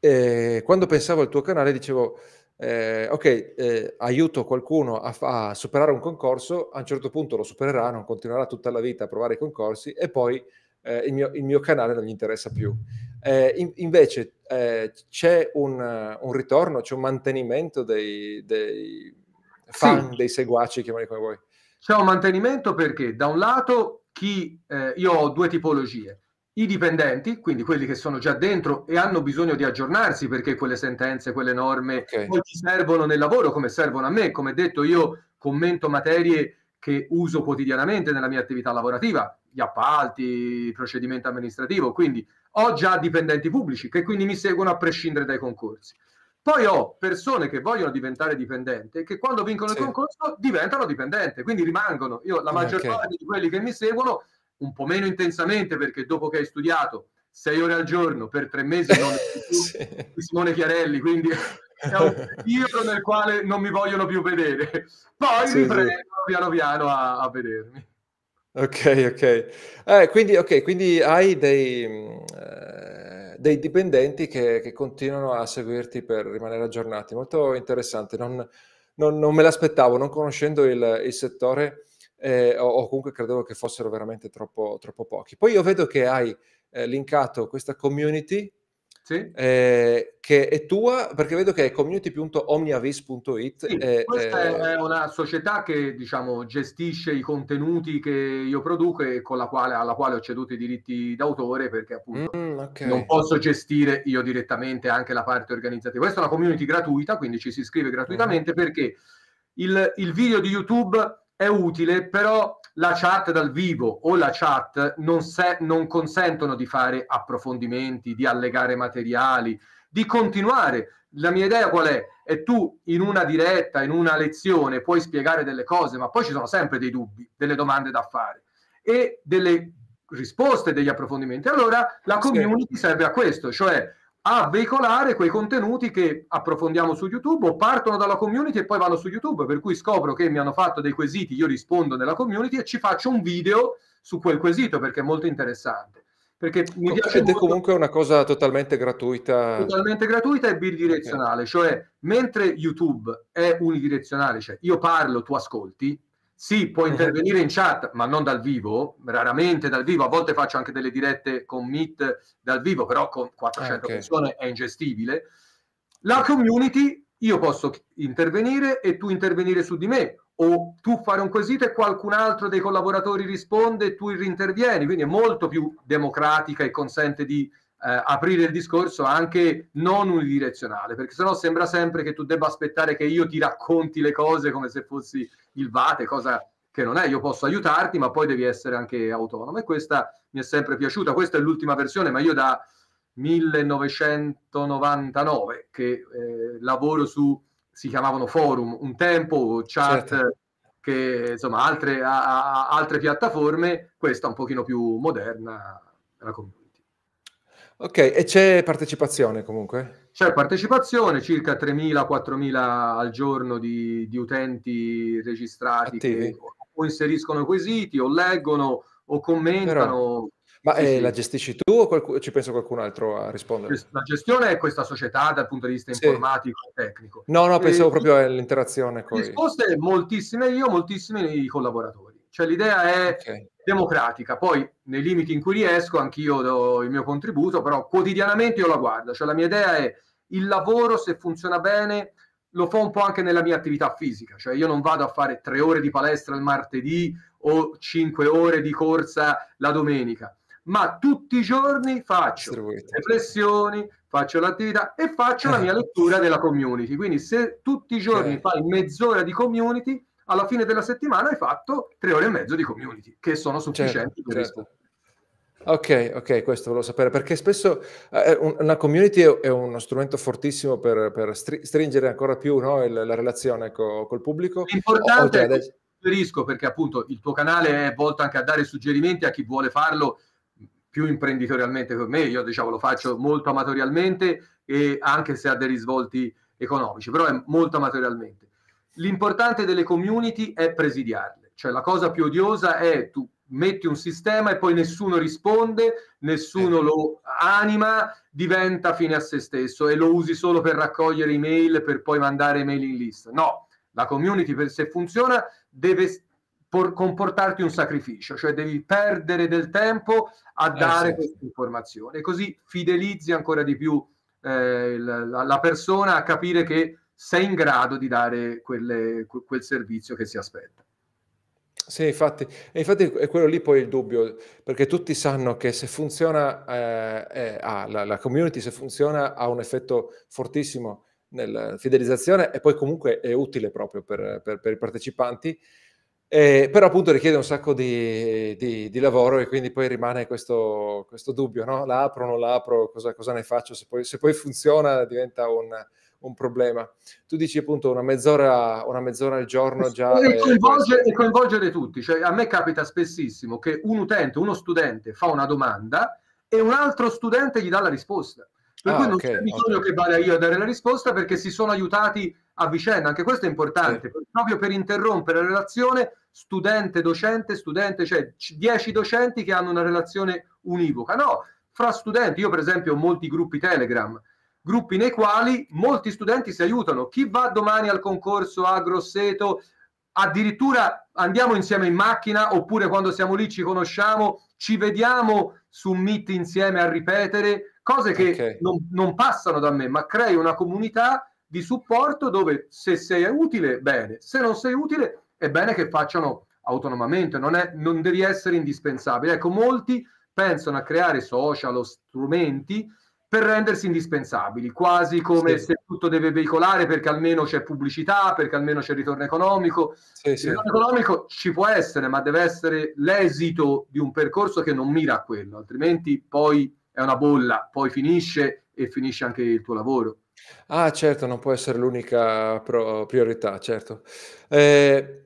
eh, quando pensavo al tuo canale dicevo, eh, ok, eh, aiuto qualcuno a, a, superare un concorso, a un certo punto lo supererà, non continuerà tutta la vita a provare i concorsi e poi eh, il mio, il, mio, canale non gli interessa più. In, invece c'è un, un, ritorno, c'è un mantenimento dei, dei fan, sì. dei seguaci, chiamali come vuoi. C'è un mantenimento perché da un lato chi, eh, io ho due tipologie, i dipendenti, quindi quelli che sono già dentro e hanno bisogno di aggiornarsi perché quelle sentenze, quelle norme okay. poi ti servono nel lavoro come servono a me. Come detto, io commento materie che uso quotidianamente nella mia attività lavorativa, gli appalti, il procedimento amministrativo, quindi ho già dipendenti pubblici che quindi mi seguono a prescindere dai concorsi. Poi ho persone che vogliono diventare dipendenti e che quando vincono sì. il concorso diventano dipendenti, quindi rimangono. Io la maggior okay. parte di quelli che mi seguono, un po' meno intensamente perché dopo che hai studiato sei ore al giorno per tre mesi non è più sì. Simone Chiarelli, quindi è un periodo nel quale non mi vogliono più vedere. Poi sì, riprendono sì. piano piano a, a vedermi. Ok, ok. Eh, quindi, okay, quindi hai dei... Eh dei dipendenti che, che, continuano a seguirti per rimanere aggiornati. Molto interessante, non, non, non me l'aspettavo, non conoscendo il, il settore eh, o, o, comunque credevo che fossero veramente troppo, troppo pochi. Poi io vedo che hai eh, linkato questa community Sì? eh, che è tua, perché vedo che è community.omniavis.it. Sì, e, questa eh, è una società che diciamo, gestisce i contenuti che io produco e con la quale, alla quale ho ceduto i diritti d'autore perché appunto mm, ok. non posso gestire io direttamente anche la parte organizzativa. Questa è una community gratuita, quindi ci si iscrive gratuitamente perché il, il video di YouTube è utile, però la chat dal vivo o la chat non, se- non consentono di fare approfondimenti, di allegare materiali, di continuare. La mia idea qual è? È tu in una diretta, in una lezione, puoi spiegare delle cose, ma poi ci sono sempre dei dubbi, delle domande da fare e delle risposte, degli approfondimenti. Allora la community serve a questo, cioè a veicolare quei contenuti che approfondiamo su YouTube o partono dalla community e poi vanno su YouTube, per cui scopro che mi hanno fatto dei quesiti, io rispondo nella community e ci faccio un video su quel quesito perché è molto interessante. Perché mi piace molto- comunque una cosa totalmente gratuita. totalmente gratuita e bidirezionale, cioè mentre YouTube è unidirezionale, cioè io parlo, tu ascolti, sì, puoi Mhm. intervenire in chat, ma non dal vivo, raramente dal vivo, a volte faccio anche delle dirette con Meet dal vivo, però con 400 Ah, ok. persone è ingestibile. La community, io posso intervenire e tu intervenire su di me, o tu fare un quesito e qualcun altro dei collaboratori risponde e tu rintervieni, quindi è molto più democratica e consente di eh, aprire il discorso anche non unidirezionale, perché sennò sembra sempre che tu debba aspettare che io ti racconti le cose come se fossi il vate, cosa che non è. Io posso aiutarti, ma poi devi essere anche autonomo. E questa mi è sempre piaciuta. Questa è l'ultima versione, ma io da 1999 che eh, lavoro su, si chiamavano forum un tempo, chat Certo. che insomma altre, a- a- altre piattaforme, questa un pochino più moderna la community. Ok, e c'è partecipazione comunque? C'è partecipazione, circa 3.000-4.000 al giorno di, di utenti registrati Attivi. che o inseriscono quesiti o leggono o commentano. Ma Sì, eh, la gestisci tu o qualcu- ci penso qualcun altro a rispondere? La gestione è questa società dal punto di vista Sì. informatico e tecnico. No, no, pensavo Eh, proprio all'interazione con... Risposte moltissime io, moltissime i collaboratori. Cioè l'idea è Ok. Democratica, poi nei limiti in cui riesco anch'io do il mio contributo, però quotidianamente io la guardo. Cioè la mia idea è il lavoro, se funziona bene, lo fa un po' anche nella mia attività fisica. Cioè io non vado a fare tre ore di palestra il martedì o cinque ore di corsa la domenica, ma tutti i giorni faccio Distribuite. riflessioni, faccio l'attività e faccio la mia lettura della community. Quindi se tutti i giorni fai mezz'ora di community, alla fine della settimana hai fatto tre ore e mezzo di community, che sono sufficienti per certo. rispondere. Ok, ok, questo volevo sapere perché spesso eh, un- una community è, è uno strumento fortissimo per, per stri- stringere ancora più no, il- la relazione co- col pubblico. L'importante è che suggerisco perché appunto il tuo canale è volto anche a dare suggerimenti a chi vuole farlo più imprenditorialmente come me, io diciamo lo faccio molto amatorialmente e anche se ha dei risvolti economici, però è molto amatorialmente. L'importante delle community è presidiarle, cioè la cosa più odiosa è tu metti un sistema e poi nessuno risponde, nessuno Eh. lo anima, diventa fine a se stesso e lo usi solo per raccogliere email per poi mandare mailing list. No, la community per, se funziona deve por- comportarti un sacrificio, cioè devi perdere del tempo a dare sì. questa informazione, così fidelizzi ancora di più eh, la, la persona a capire che sei in grado di dare quelle- que- quel servizio che si aspetta. Sì, infatti, e infatti è quello lì poi il dubbio, perché tutti sanno che se funziona, eh, eh, ha- la, la community se funziona ha un effetto fortissimo nella fidelizzazione e poi comunque è utile proprio per, per- per i partecipanti, Eh, però appunto richiede un sacco di, di- di lavoro e quindi poi rimane questo, questo dubbio, no? La apro, non la apro, cosa, cosa ne faccio? Se poi, se poi funziona diventa un, un problema. Tu dici appunto una mezz'ora, una mezz'ora al giorno già... e, coinvolgere, e coinvolgere tutti. Cioè, a me capita spessissimo che un utente, uno studente fa una domanda e un altro studente gli dà la risposta. Per Ah, cui non ok, c'è bisogno ok. che vada io a dare la risposta perché si sono aiutati a vicenda. Anche questo è importante, proprio per interrompere la relazione studente-docente, studente, cioè 10 docenti che hanno una relazione univoca. No, fra studenti, io per esempio ho molti gruppi Telegram, gruppi nei quali molti studenti si aiutano. Chi va domani al concorso a Grosseto addirittura andiamo insieme in macchina oppure quando siamo lì ci conosciamo, ci vediamo su Meet insieme a ripetere, cose che okay. non, non passano da me, ma crei una comunità di supporto dove se sei utile, bene, se non sei utile, è bene che facciano autonomamente, non, è, non devi essere indispensabile. Ecco, molti pensano a creare social o strumenti per rendersi indispensabili, quasi come sì. se tutto deve veicolare perché almeno c'è pubblicità, perché almeno c'è ritorno economico. Sì, il ritorno economico ci può essere, ma deve essere l'esito di un percorso che non mira a quello, altrimenti poi è una bolla, poi finisce e finisce anche il tuo lavoro. Ah, certo, non può essere l'unica pro- priorità, certo. Eh,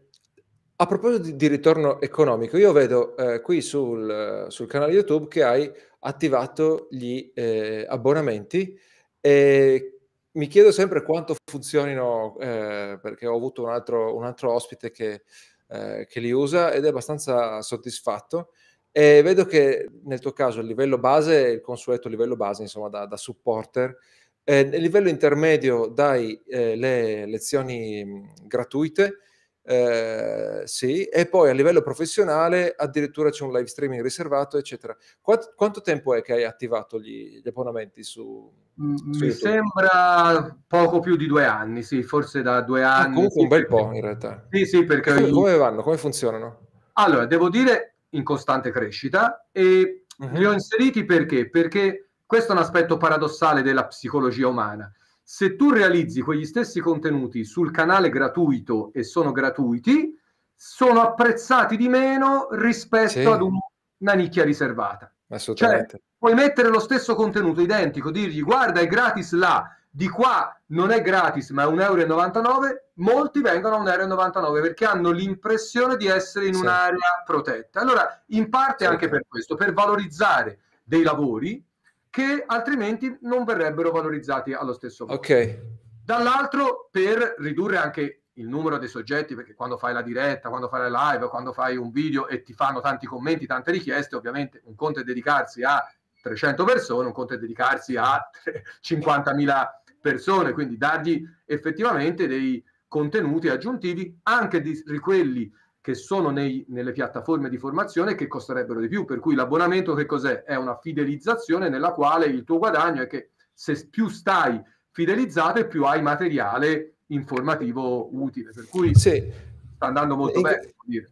a proposito di, di, ritorno economico, io vedo eh, qui sul, sul, canale YouTube che hai attivato gli eh, abbonamenti e mi chiedo sempre quanto funzionino, eh, perché ho avuto un altro, un altro ospite che, eh, che, li usa ed è abbastanza soddisfatto. E vedo che nel tuo caso il livello base il consueto livello base, insomma, da, da supporter. Eh, nel livello intermedio dai eh, le lezioni gratuite eh, sì, e poi a livello professionale addirittura c'è un live streaming riservato, eccetera. Quanto, quanto tempo è che hai attivato gli, gli abbonamenti su, mm, su Mi sembra poco più di due anni, sì, forse da due ah, anni. Ah, comunque un bel po' in realtà. Sì, sì, perché... Come, come vanno? Come funzionano? Allora, devo dire in costante crescita e uh-huh. li ho inseriti perché? Perché questo è un aspetto paradossale della psicologia umana se tu realizzi quegli stessi contenuti sul canale gratuito e sono gratuiti, sono apprezzati di meno rispetto sì. ad un, una nicchia riservata. Assolutamente. Cioè, puoi mettere lo stesso contenuto identico, dirgli guarda è gratis là, di qua non è gratis ma è 1,99 euro, molti vengono a 1,99 euro perché hanno l'impressione di essere in sì. un'area protetta. Allora, in parte sì. anche per questo, per valorizzare dei lavori che altrimenti non verrebbero valorizzati allo stesso modo. Ok. Dall'altro per ridurre anche il numero dei soggetti, perché quando fai la diretta, quando fai la live, quando fai un video e ti fanno tanti commenti, tante richieste, ovviamente un conto è dedicarsi a 300 persone, un conto è dedicarsi a 50.000 persone, quindi dargli effettivamente dei contenuti aggiuntivi anche di quelli che sono nei, nelle piattaforme di formazione che costerebbero di più. Per cui l'abbonamento che cos'è? È una fidelizzazione nella quale il tuo guadagno è che se più stai fidelizzato e più hai materiale informativo utile. Per cui sì. sta andando molto e bene. Che...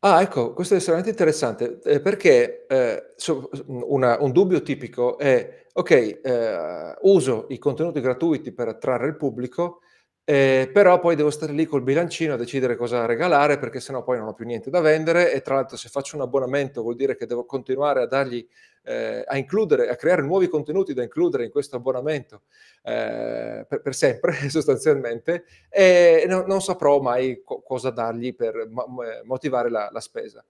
Ah, ecco, questo è estremamente interessante eh, perché eh, so, una, un dubbio tipico è, ok, eh, uso i contenuti gratuiti per attrarre il pubblico, eh, però poi devo stare lì col bilancino a decidere cosa regalare perché sennò poi non ho più niente da vendere e tra l'altro se faccio un abbonamento vuol dire che devo continuare a dargli eh, a includere, a creare nuovi contenuti da includere in questo abbonamento eh, per, per, sempre sostanzialmente e non, non saprò mai co- cosa dargli per mo- motivare la, la, spesa.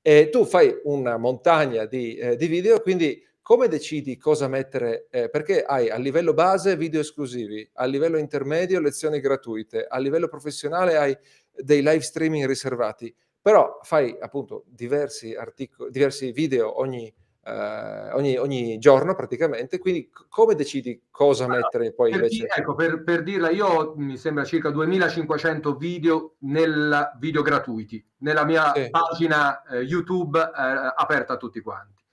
E tu fai una montagna di, eh, di video, quindi come decidi cosa mettere? Eh, perché hai a livello base video esclusivi, a livello intermedio lezioni gratuite, a livello professionale hai dei live streaming riservati, però fai appunto diversi, articoli, diversi video ogni, eh, ogni, ogni, giorno praticamente, quindi come decidi cosa allora, mettere poi per invece? Di, ecco, per, per, dirla, io mi sembra circa 2500 video nel video gratuiti, nella mia sì. pagina eh, YouTube eh, aperta a tutti quanti.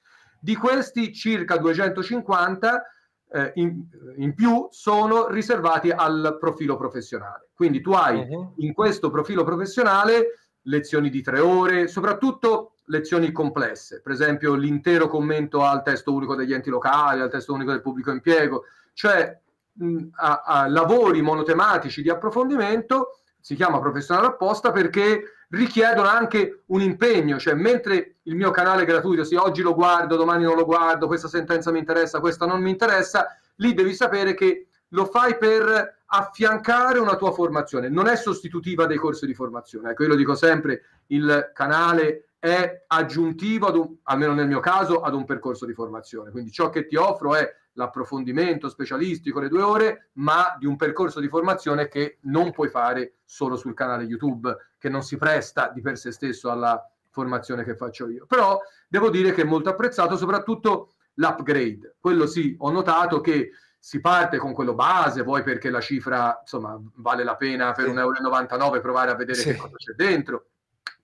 Di questi circa 250 eh, in, in, più sono riservati al profilo professionale. Quindi tu hai uh-huh. in questo profilo professionale lezioni di tre ore, soprattutto lezioni complesse, per esempio l'intero commento al testo unico degli enti locali, al testo unico del pubblico impiego, cioè mh, a, a lavori monotematici di approfondimento, si chiama professionale apposta perché richiedono anche un impegno, cioè mentre il mio canale gratuito, sì, oggi lo guardo, domani non lo guardo, questa sentenza mi interessa, questa non mi interessa, lì devi sapere che lo fai per affiancare una tua formazione, non è sostitutiva dei corsi di formazione. Ecco, io lo dico sempre, il canale è aggiuntivo, un, almeno nel mio caso, ad un percorso di formazione. Quindi ciò che ti offro è l'approfondimento specialistico, le due ore, ma di un percorso di formazione che non puoi fare solo sul canale YouTube, che non si presta di per sé stesso alla formazione che faccio io. Però devo dire che è molto apprezzato soprattutto l'upgrade. Quello sì, ho notato che si parte con quello base, poi perché la cifra insomma vale la pena per Sì. 1,99 euro provare a vedere Sì. che cosa c'è dentro.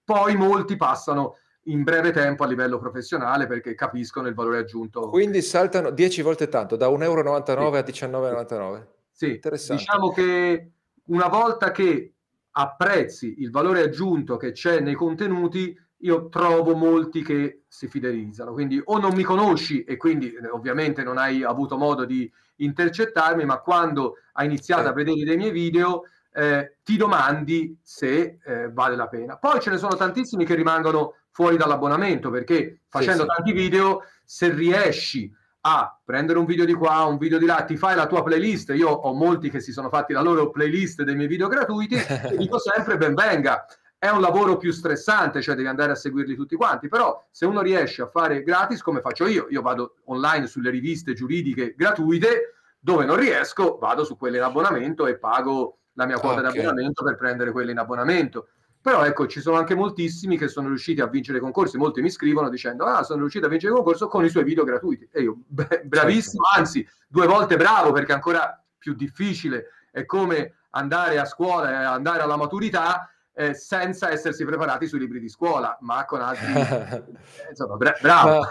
Poi molti passano in breve tempo a livello professionale perché capiscono il valore aggiunto. Quindi saltano 10 volte tanto, da 1,99 euro a 19,99 Sì, Interessante. diciamo che una volta che apprezzi il valore aggiunto che c'è nei contenuti, io trovo molti che si fidelizzano. Quindi o non mi conosci e quindi eh, ovviamente non hai avuto modo di intercettarmi, ma quando hai iniziato Sì. a vedere dei miei video eh, ti domandi se eh, vale la pena. Poi ce ne sono tantissimi che rimangono fuori dall'abbonamento perché facendo sì. tanti video, se riesci a prendere un video di qua, un video di là, ti fai la tua playlist. Io ho molti che si sono fatti la loro playlist dei miei video gratuiti e dico sempre ben venga. È un lavoro più stressante, cioè devi andare a seguirli tutti quanti, però se uno riesce a fare gratis come faccio io, io vado online sulle riviste giuridiche gratuite, dove non riesco vado su quelle in abbonamento e pago la mia quota Ok. di abbonamento per prendere quelle in abbonamento. Però ecco, ci sono anche moltissimi che sono riusciti a vincere concorsi, molti mi scrivono dicendo ah, sono riuscito a vincere il concorso con i suoi video gratuiti. E io, beh, bravissimo, anzi, due volte bravo perché è ancora più difficile. È come andare a scuola e andare alla maturità eh, senza essersi preparati sui libri di scuola, ma con altri... eh, insomma, bra- bravo. Ma,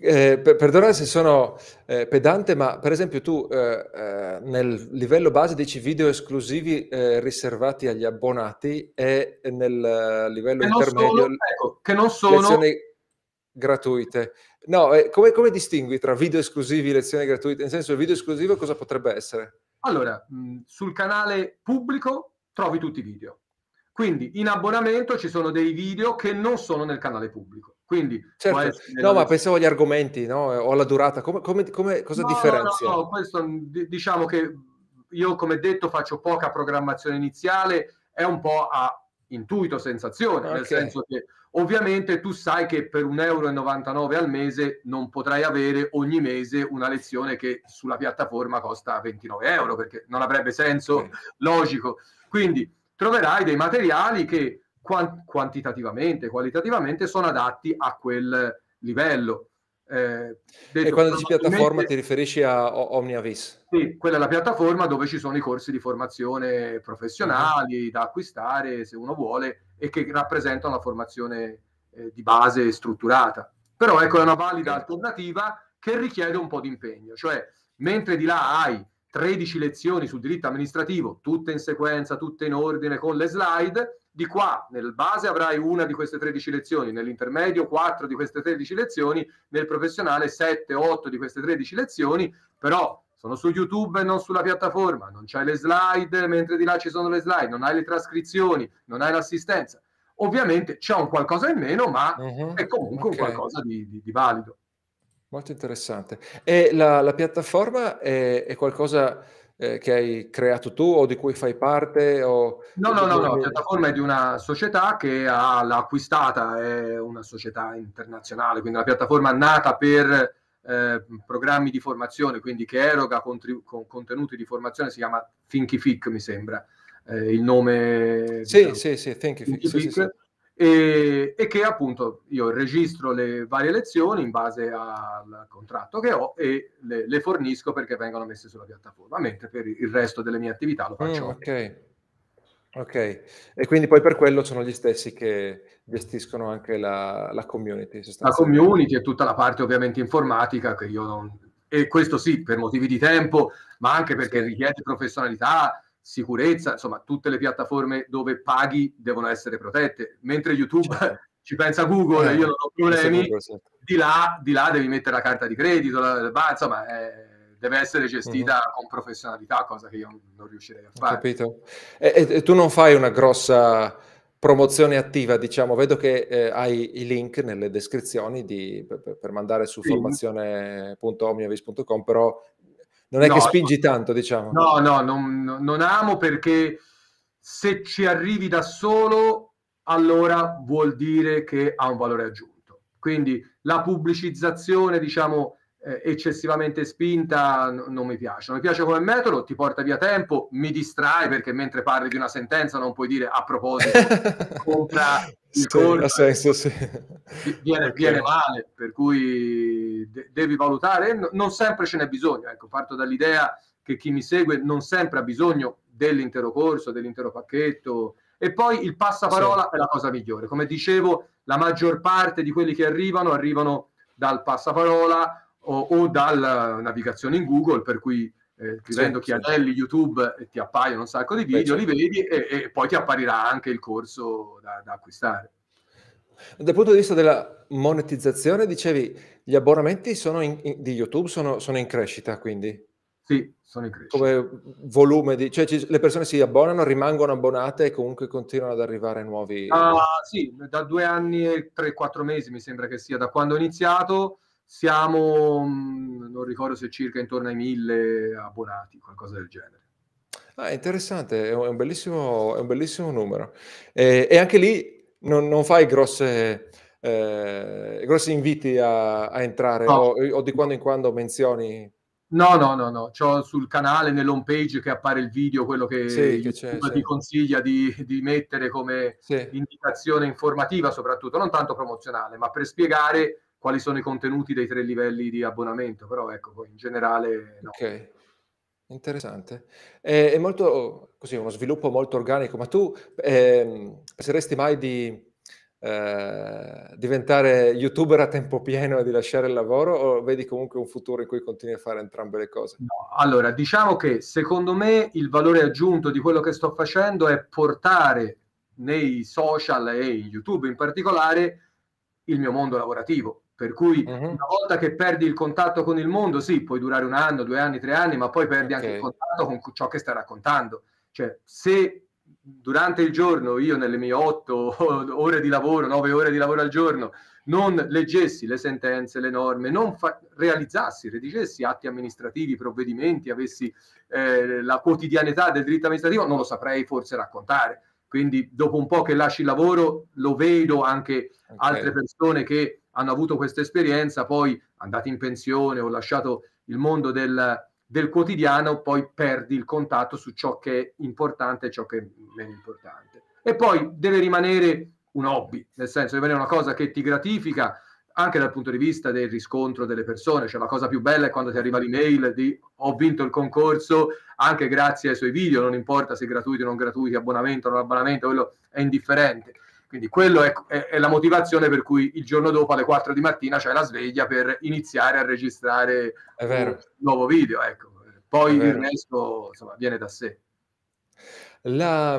eh, per- perdonate se sono eh, pedante, ma per esempio tu eh, eh, nel livello base dici video esclusivi eh, riservati agli abbonati e nel livello Che intermedio sono, ecco, che non sono lezioni gratuite. No, eh, come, come distingui tra video esclusivi e lezioni gratuite? Nel senso, il video esclusivo cosa potrebbe essere? Allora, mh, sul canale pubblico trovi tutti i video. Quindi in abbonamento ci sono dei video che non sono nel canale pubblico. Quindi Certo, essere no, ma pensavo agli argomenti, no? O alla durata. Come, come- come- cosa No, differenzia? No, no, questo di- diciamo che io, come detto, faccio poca programmazione iniziale, è un po' a intuito, sensazione, nel Ok. senso che ovviamente tu sai che per 1,99 euro al mese non potrai avere ogni mese una lezione che sulla piattaforma costa 29 euro, perché non avrebbe senso Ok. logico. Quindi troverai dei materiali che quantitativamente, qualitativamente sono adatti a quel livello. Eh, E detto quando dici piattaforma ti riferisci a OmniAvis? sì, quella è la piattaforma dove ci sono i corsi di formazione professionali da acquistare se uno vuole e che rappresentano la formazione eh, di base strutturata. Però ecco, è una valida alternativa che richiede un po' di impegno, cioè mentre di là hai 13 lezioni sul diritto amministrativo, tutte in sequenza, tutte in ordine con le slide, di qua nel base avrai una di queste 13 lezioni, nell'intermedio 4 di queste 13 lezioni, nel professionale 7, 8 di queste 13 lezioni, però sono su YouTube e non sulla piattaforma, non c'hai le slide, mentre di là ci sono le slide, non hai le trascrizioni, non hai l'assistenza. Ovviamente c'è un qualcosa in meno, ma Mhm, è comunque ok. un qualcosa di, di- di valido. Molto interessante. E la, la piattaforma è, è qualcosa eh, che hai creato tu o di cui fai parte? O... No, no, no, no, la piattaforma è di una società che ha, l'ha acquistata, è una società internazionale, quindi una piattaforma nata per eh, programmi di formazione, quindi che eroga contri- con contenuti di formazione, si chiama Thinkific, mi sembra, eh, il nome... Sì, diciamo, sì, sì, Thinkific, sì, sì, Thinkific, sì. E, e che appunto io registro le varie lezioni in base al contratto che ho e le, le fornisco perché vengono messe sulla piattaforma, mentre per il resto delle mie attività lo faccio. Mm, ok, ok. E quindi poi per quello sono gli stessi che gestiscono anche la, la community. la community e tutta la parte ovviamente informatica che io non... E questo sì, per motivi di tempo, ma anche perché richiede professionalità, sicurezza, insomma, tutte le piattaforme dove paghi devono essere protette, mentre YouTube Certo. ci pensa Google, Eh, io non ho problemi, Google, di là, di là devi mettere la carta di credito, la- la- insomma, eh, deve essere gestita con professionalità, cosa che io non riuscirei a Ho fare. capito. E, e- tu non fai una grossa promozione attiva, diciamo, vedo che eh, hai i link nelle descrizioni di- per, per- per mandare su Sì. formazione.omniavis.com, però non è No, che spingi tanto, diciamo. No, no, non, non amo perché se ci arrivi da solo, allora vuol dire che ha un valore aggiunto. Quindi la pubblicizzazione, diciamo, eh, eccessivamente spinta n- non mi piace. Non mi piace come metodo, ti porta via tempo, mi distrae perché mentre parli di una sentenza non puoi dire a proposito compra il Sì, corso ha senso, sì. viene, Ok. viene male, per cui de- devi valutare. No- non sempre ce n'è bisogno. Ecco, parto dall'idea che chi mi segue non sempre ha bisogno dell'intero corso, dell'intero pacchetto. E poi il passaparola è la cosa migliore. Come dicevo, la maggior parte di quelli che arrivano arrivano dal passaparola o, o dalla navigazione in Google, per cui eh, scrivendo Sì. Chiadelli YouTube eh, ti appaiono un sacco di Beh, video, certo. li vedi e, e poi ti apparirà anche il corso da, da acquistare. Dal punto di vista della monetizzazione, dicevi, gli abbonamenti sono in- in- di YouTube sono, sono in crescita, quindi Sì, sono in crescita. come volume di... cioè ci- le persone si abbonano, rimangono abbonate e comunque continuano ad arrivare nuovi... Ah, sì, da due anni e tre, quattro mesi mi sembra che sia da quando ho iniziato. Siamo, mh, non ricordo se circa intorno ai mille abbonati, qualcosa del genere. Ah, interessante, è un, bellissimo, è un bellissimo numero. E, e anche lì non, non fai grosse, eh, grossi inviti a, a entrare No. o, o di quando in quando menzioni... No, no, no, no. C'ho sul canale, nell'home page che appare il video, quello che, Sì, che sì. ti consiglia di, di mettere come Sì, indicazione informativa, soprattutto, non tanto promozionale, ma per spiegare quali sono i contenuti dei tre livelli di abbonamento. Però ecco, poi in generale no. ok. Interessante. È, è molto, così, uno sviluppo molto organico, ma tu ehm, penseresti mai di eh, diventare youtuber a tempo pieno e di lasciare il lavoro o vedi comunque un futuro in cui continui a fare entrambe le cose? No, allora, diciamo che secondo me il valore aggiunto di quello che sto facendo è portare nei social e in YouTube in particolare il mio mondo lavorativo. Per cui Mhm. una volta che perdi il contatto con il mondo, sì, puoi durare un anno, due anni, tre anni, ma poi perdi anche Ok. il contatto con ciò che stai raccontando. Cioè, se durante il giorno io nelle mie otto ore di lavoro, nove ore di lavoro al giorno, non leggessi le sentenze, le norme, non fa- realizzassi, redigessi atti amministrativi, provvedimenti, avessi eh, la quotidianità del diritto amministrativo, non lo saprei forse raccontare. Quindi dopo un po' che lasci il lavoro, lo vedo anche Ok. altre persone che hanno avuto questa esperienza, poi andati in pensione o lasciato il mondo del, del quotidiano, poi perdi il contatto su ciò che è importante e ciò che è meno importante. E poi deve rimanere un hobby, nel senso deve rimanere una cosa che ti gratifica anche dal punto di vista del riscontro delle persone, cioè la cosa più bella è quando ti arriva l'email di ho vinto il concorso anche grazie ai suoi video, non importa se gratuiti o non gratuiti, abbonamento o non abbonamento, quello è indifferente. Quindi quello è, è, è, la motivazione per cui il giorno dopo alle 4 di mattina c'è la sveglia per iniziare a registrare un nuovo video. Ecco. Poi il resto insomma, viene da sé. La,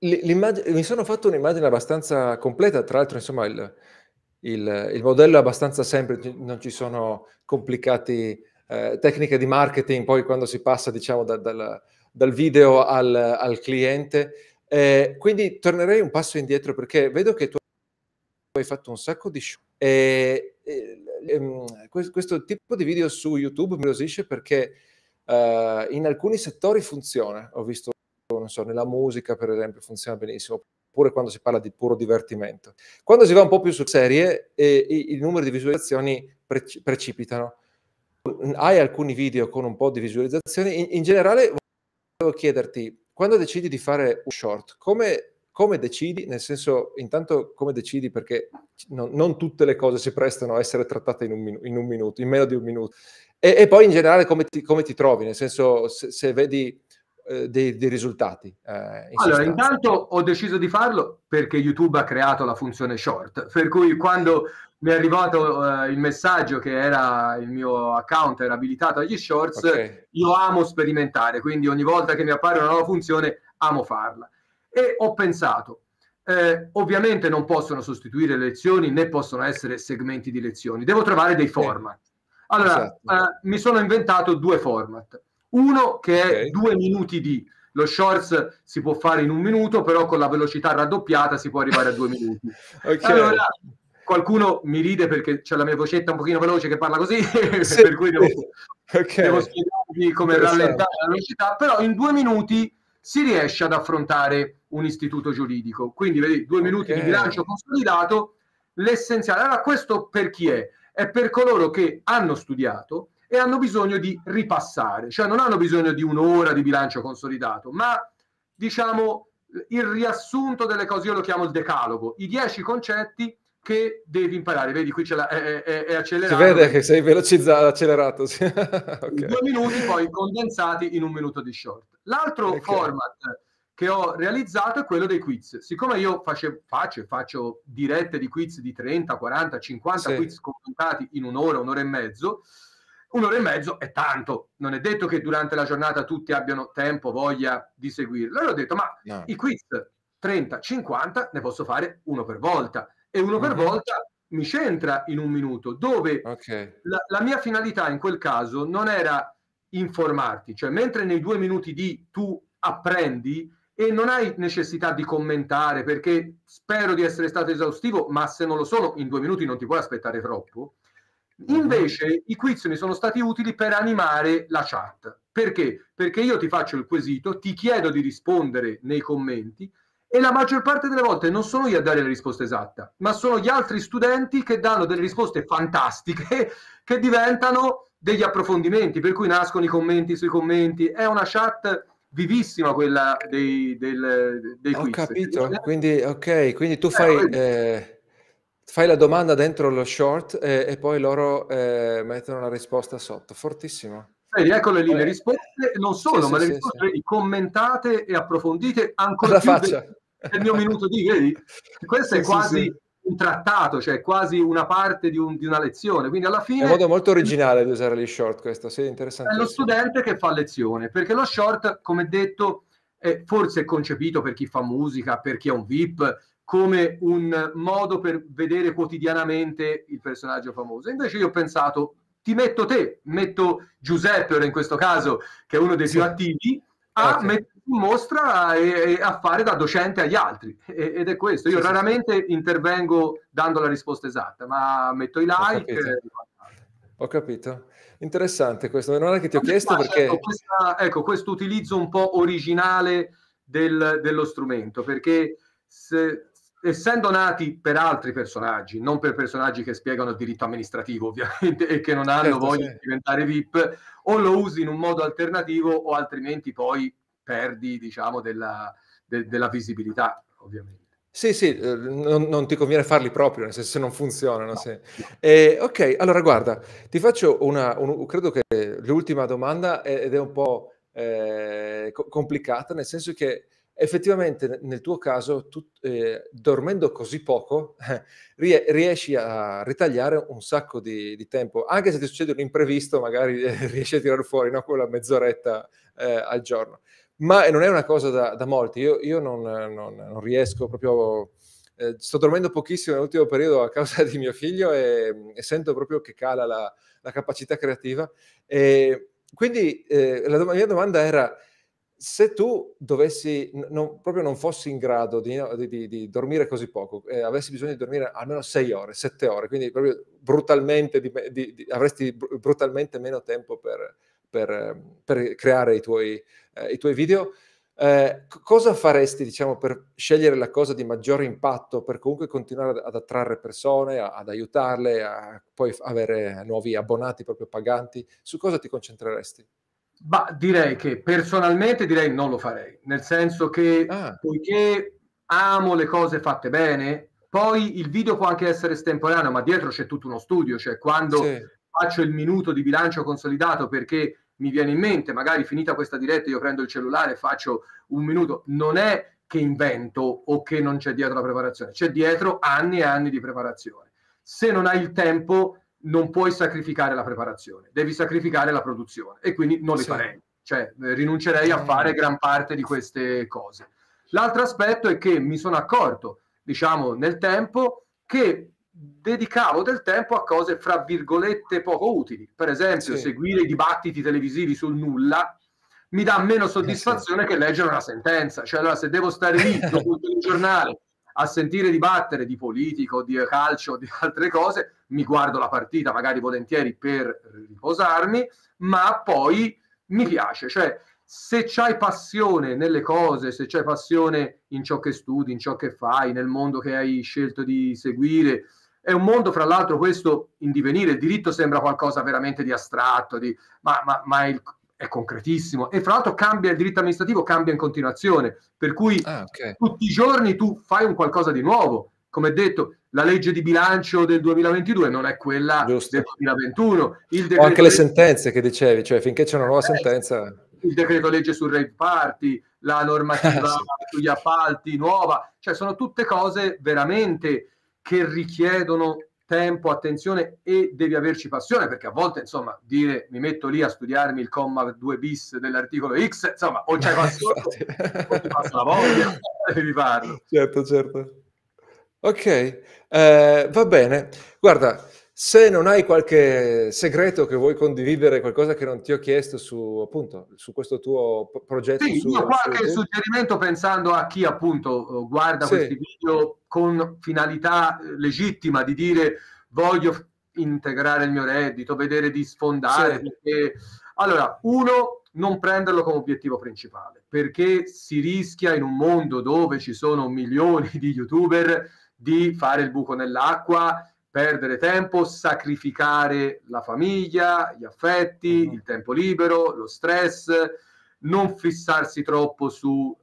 mi sono fatto un'immagine abbastanza completa, tra l'altro insomma il, il, il modello è abbastanza semplice, non ci sono complicati eh, tecniche di marketing, poi quando si passa diciamo da, dal, dal video al, al cliente. Eh, quindi tornerei un passo indietro perché vedo che tu hai fatto un sacco di show e, e, e questo tipo di video su YouTube mi rosisce perché uh, in alcuni settori funziona. Ho visto, non so, nella musica per esempio funziona benissimo, oppure quando si parla di puro divertimento. Quando si va un po' più sul serie e, i, i numeri di visualizzazioni pre precipitano. Hai alcuni video con un po' di visualizzazioni. In, in generale volevo chiederti quando decidi di fare un short, come, come, decidi? Nel senso, intanto come decidi perché non, non, tutte le cose si prestano a essere trattate in un, minu- in un minuto, in meno di un minuto. E, e poi in generale come ti, come ti, trovi? Nel senso, se, se vedi eh, dei, dei, risultati. Eh, in allora, sostanza. intanto ho deciso di farlo perché YouTube ha creato la funzione short, per cui quando mi è arrivato uh, il messaggio che era il mio account era abilitato agli shorts, okay. io amo sperimentare, quindi ogni volta che mi appare una nuova funzione amo farla. E ho pensato, eh, ovviamente non possono sostituire le lezioni né possono essere segmenti di lezioni, devo trovare dei format. Allora, esatto. eh, mi sono inventato due format. Uno che è okay. due minuti di, lo shorts si può fare in un minuto, però con la velocità raddoppiata si può arrivare a due minuti. okay. Allora, qualcuno mi ride perché c'è la mia vocetta un pochino veloce che parla così, sì. per cui devo, okay. devo spiegarvi come rallentare la velocità, però in due minuti si riesce ad affrontare un istituto giuridico. Quindi, vedi, due minuti okay. di bilancio consolidato, l'essenziale. Allora, questo per chi è? È per coloro che hanno studiato e hanno bisogno di ripassare, cioè non hanno bisogno di un'ora di bilancio consolidato, ma diciamo il riassunto delle cose, io lo chiamo il decalogo, i dieci concetti che devi imparare. Vedi, qui ce l'ha, è, è, è accelerato. Si vede che sei velocizzato, accelerato. Okay. Due minuti poi condensati in un minuto di short. L'altro okay. format che ho realizzato è quello dei quiz. Siccome io face, faccio, faccio dirette di quiz di 30, 40, 50 sì. quiz commentati in un'ora, un'ora e mezzo, un'ora e mezzo è tanto. Non è detto che durante la giornata tutti abbiano tempo, voglia di seguirlo. Allora ho detto, ma no. i quiz 30, 50 ne posso fare uno per volta e uno per mm-hmm. volta mi centra in un minuto, dove okay. la, la, mia finalità in quel caso non era informarti, cioè mentre nei due minuti di tu apprendi e non hai necessità di commentare perché spero di essere stato esaustivo, ma se non lo sono in due minuti non ti puoi aspettare troppo. Mhm. Invece mm-hmm. i quiz mi sono stati utili per animare la chat. Perché? Perché io ti faccio il quesito, ti chiedo di rispondere nei commenti e la maggior parte delle volte non sono io a dare la risposta esatta, ma sono gli altri studenti che danno delle risposte fantastiche che diventano degli approfondimenti, per cui nascono i commenti sui commenti. È una chat vivissima quella dei, del, dei Ho quiz. capito, quindi, ok, quindi tu fai, eh, eh, fai, la domanda dentro lo short e, e poi loro eh, mettono la risposta sotto, fortissimo. Vedi, eccole lì le risposte, non solo, sì, ma sì, le risposte sì, commentate e approfondite ancora più del, del, mio minuto di, vedi? Questo è quasi un trattato, cioè quasi una parte di, un, di, una lezione. Quindi alla fine... È un modo molto originale di usare gli short questo, sì, interessante. È lo studente che fa lezione, perché lo short, come detto, è forse è concepito per chi fa musica, per chi è un VIP, come un modo per vedere quotidianamente il personaggio famoso. Invece io ho pensato, ti metto te, metto Giuseppe ora in questo caso, che è uno dei sì. più attivi, a okay. mettere in mostra e, e, a fare da docente agli altri. E, ed è questo. Io sì, raramente sì. intervengo dando la risposta esatta, ma metto i like. Ho capito. Ho capito. Interessante questo, non è che ti ho chiesto perché... Ecco, questa, ecco, questo utilizzo un po' originale del, dello strumento, perché se, essendo nati per altri personaggi, non per personaggi che spiegano il diritto amministrativo ovviamente e che non hanno certo, voglia sì. di diventare VIP, o lo usi in un modo alternativo o altrimenti poi perdi diciamo della, de, della visibilità ovviamente. Sì, sì, eh, non, non, ti conviene farli proprio, nel senso se non funzionano. No. Sì. Eh, ok, allora guarda, ti faccio una, un, credo che l'ultima domanda ed è un po' eh, complicata, nel senso che effettivamente nel tuo caso, tu, eh, dormendo così poco, eh, riesci a ritagliare un sacco di, di, tempo, anche se ti succede un imprevisto, magari eh, riesci a tirare fuori no, quella mezz'oretta eh, al giorno. Ma non è una cosa da, da molti, io, io non, non, non, riesco proprio... Eh, sto dormendo pochissimo nell'ultimo periodo a causa di mio figlio e, e sento proprio che cala la, la capacità creativa. E quindi eh, la, la mia domanda era se tu dovessi, non, proprio non fossi in grado di, di, di dormire così poco, eh, avessi bisogno di dormire almeno 6 ore, 7 ore, quindi proprio brutalmente, di, avresti brutalmente meno tempo per, per, per creare i tuoi, eh, i tuoi video, eh, cosa faresti, diciamo, per scegliere la cosa di maggiore impatto, per comunque continuare ad, attrarre persone, a, ad aiutarle, a poi avere nuovi abbonati proprio paganti? Su cosa ti concentreresti? Bah, direi che personalmente direi non lo farei, nel senso che ah. poiché amo le cose fatte bene, poi il video può anche essere estemporaneo, ma dietro c'è tutto uno studio, cioè quando sì. faccio il minuto di bilancio consolidato perché mi viene in mente, magari finita questa diretta io prendo il cellulare e faccio un minuto, non è che invento o che non c'è dietro la preparazione, c'è dietro anni e anni di preparazione. Se non hai il tempo non puoi sacrificare la preparazione, devi sacrificare la produzione e quindi non li sì. farei, cioè eh, rinuncerei a fare gran parte di queste cose. L'altro aspetto è che mi sono accorto, diciamo, nel tempo che dedicavo del tempo a cose fra virgolette poco utili. Per esempio, sì. seguire i dibattiti televisivi sul nulla mi dà meno soddisfazione eh sì. che leggere una sentenza. Cioè, allora, se devo stare lì dopo il giornale a sentire dibattere di politica o di calcio di altre cose, mi guardo la partita magari volentieri per riposarmi, ma poi mi piace, cioè se c'hai passione nelle cose, se c'hai passione in ciò che studi, in ciò che fai, nel mondo che hai scelto di seguire, è un mondo, fra l'altro, questo in divenire. Il diritto sembra qualcosa veramente di astratto, di, ma, ma, ma il, è concretissimo e fra l'altro cambia il diritto amministrativo, cambia in continuazione, per cui Ah, ok. tutti i giorni tu fai un qualcosa di nuovo. Come detto, la legge di bilancio del 2022 non è quella Giusto. del 2021. Il O anche decreto le sentenze che dicevi, cioè finché c'è una nuova Eh, sentenza... il decreto legge sul rave party, la normativa sugli appalti nuova, cioè sono tutte cose veramente che richiedono tempo, attenzione e devi averci passione perché a volte insomma dire mi metto lì a studiarmi il comma 2 bis dell'articolo X, insomma o c'hai passione o ti passa la voglia, devi farlo. Certo, certo. Ok, eh, va bene. Guarda, se non hai qualche segreto che vuoi condividere, qualcosa che non ti ho chiesto su, appunto, su questo tuo pro- progetto Sì, su, io su qualche YouTube. suggerimento pensando a chi appunto eh, guarda Sì. questi video con finalità eh, legittima di dire voglio integrare il mio reddito, vedere di sfondare. Sì. Perché... Allora, uno, non prenderlo come obiettivo principale, perché si rischia in un mondo dove ci sono milioni di youtuber di fare il buco nell'acqua, perdere tempo, sacrificare la famiglia, gli affetti, Mhm. il tempo libero, lo stress, non fissarsi troppo sui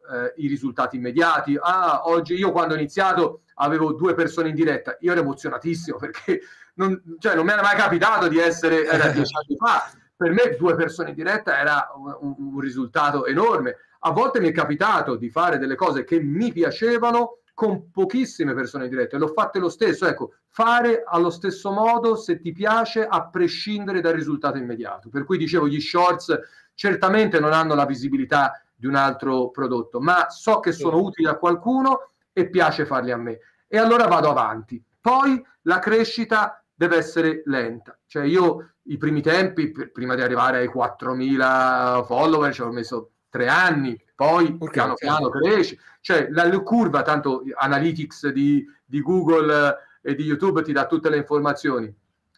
risultati immediati. Ah, oggi io quando ho iniziato avevo due persone in diretta, io ero emozionatissimo perché non, cioè, non mi era mai capitato di essere, era dieci anni fa, per me due persone in diretta era un- un risultato enorme. A volte mi è capitato di fare delle cose che mi piacevano con pochissime persone in diretta e l'ho fatte lo stesso. Ecco, fare allo stesso modo se ti piace a prescindere dal risultato immediato. Per cui dicevo, gli shorts certamente non hanno la visibilità di un altro prodotto, ma so che sono utili a qualcuno e piace farli a me. E allora vado avanti. Poi la crescita deve essere lenta. Cioè io i primi tempi, prima di arrivare ai 4.000 follower, ci ho messo tre anni, poi Ok, piano ok. piano cresci. Cioè la curva, tanto Analytics di, di Google eh, e di YouTube ti dà tutte le informazioni.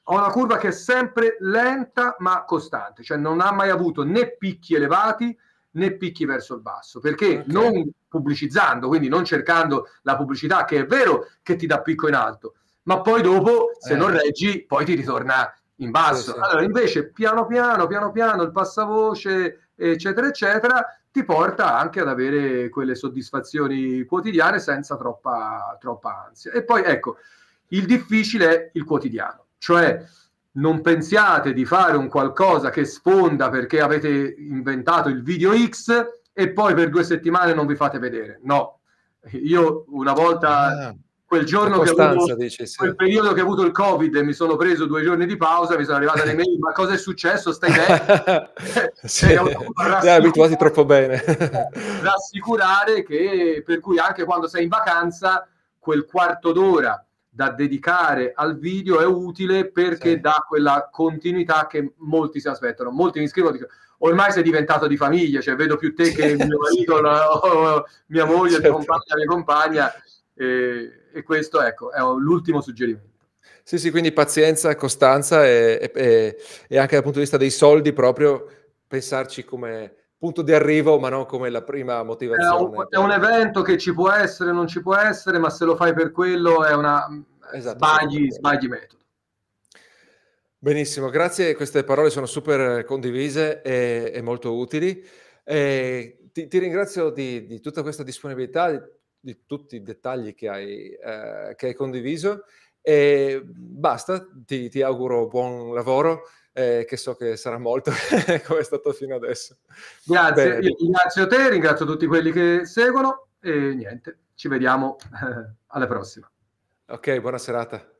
Ho una curva che è sempre lenta ma costante, cioè non ha mai avuto né picchi elevati né picchi verso il basso, perché Ok. non pubblicizzando, quindi non cercando la pubblicità, che è vero che ti dà picco in alto, ma poi dopo, se Eh. non reggi, poi ti ritorna in basso. Sì, sì. Allora, invece, piano piano, piano piano, il passavoce, eccetera, eccetera, ti porta anche ad avere quelle soddisfazioni quotidiane senza troppa, troppa ansia. E poi, ecco, il difficile è il quotidiano, cioè non pensiate di fare un qualcosa che sfonda perché avete inventato il video X e poi per due settimane non vi fate vedere. No, io una volta, Ah, quel giorno che avuto, dici, sì. quel periodo che ho avuto il Covid e mi sono preso due giorni di pausa, mi sono arrivate le mail, ma cosa è successo? Stai bene? Sì, Eh, dovuto ti hai abituati troppo bene. rassicurare che per cui anche quando sei in vacanza quel quarto d'ora da dedicare al video è utile perché Sì. dà quella continuità che molti si aspettano. Molti mi scrivono dicono ormai sei diventato di famiglia, cioè vedo più te che mio marito, la- o mia moglie, Certo. mia compagna, mia compagna e, e questo ecco è l'ultimo suggerimento. Sì, sì, quindi pazienza, costanza e, e- e anche dal punto di vista dei soldi proprio pensarci come punto di arrivo, ma non come la prima È motivazione. un, è un evento che ci può essere, non ci può essere, ma se lo fai per quello è una Esatto, sbagli, sbagli metodo. Benissimo, grazie, queste parole sono super condivise e, e molto utili. Ti, ti ringrazio di, di tutta questa disponibilità, di, tutti i dettagli che hai, eh, che hai condiviso e basta, ti, ti auguro buon lavoro, eh, che so che sarà molto come è stato fino adesso. Grazie, ringrazio te, ringrazio tutti quelli che seguono e niente, ci vediamo alla prossima. Ok, buona serata. Ciao.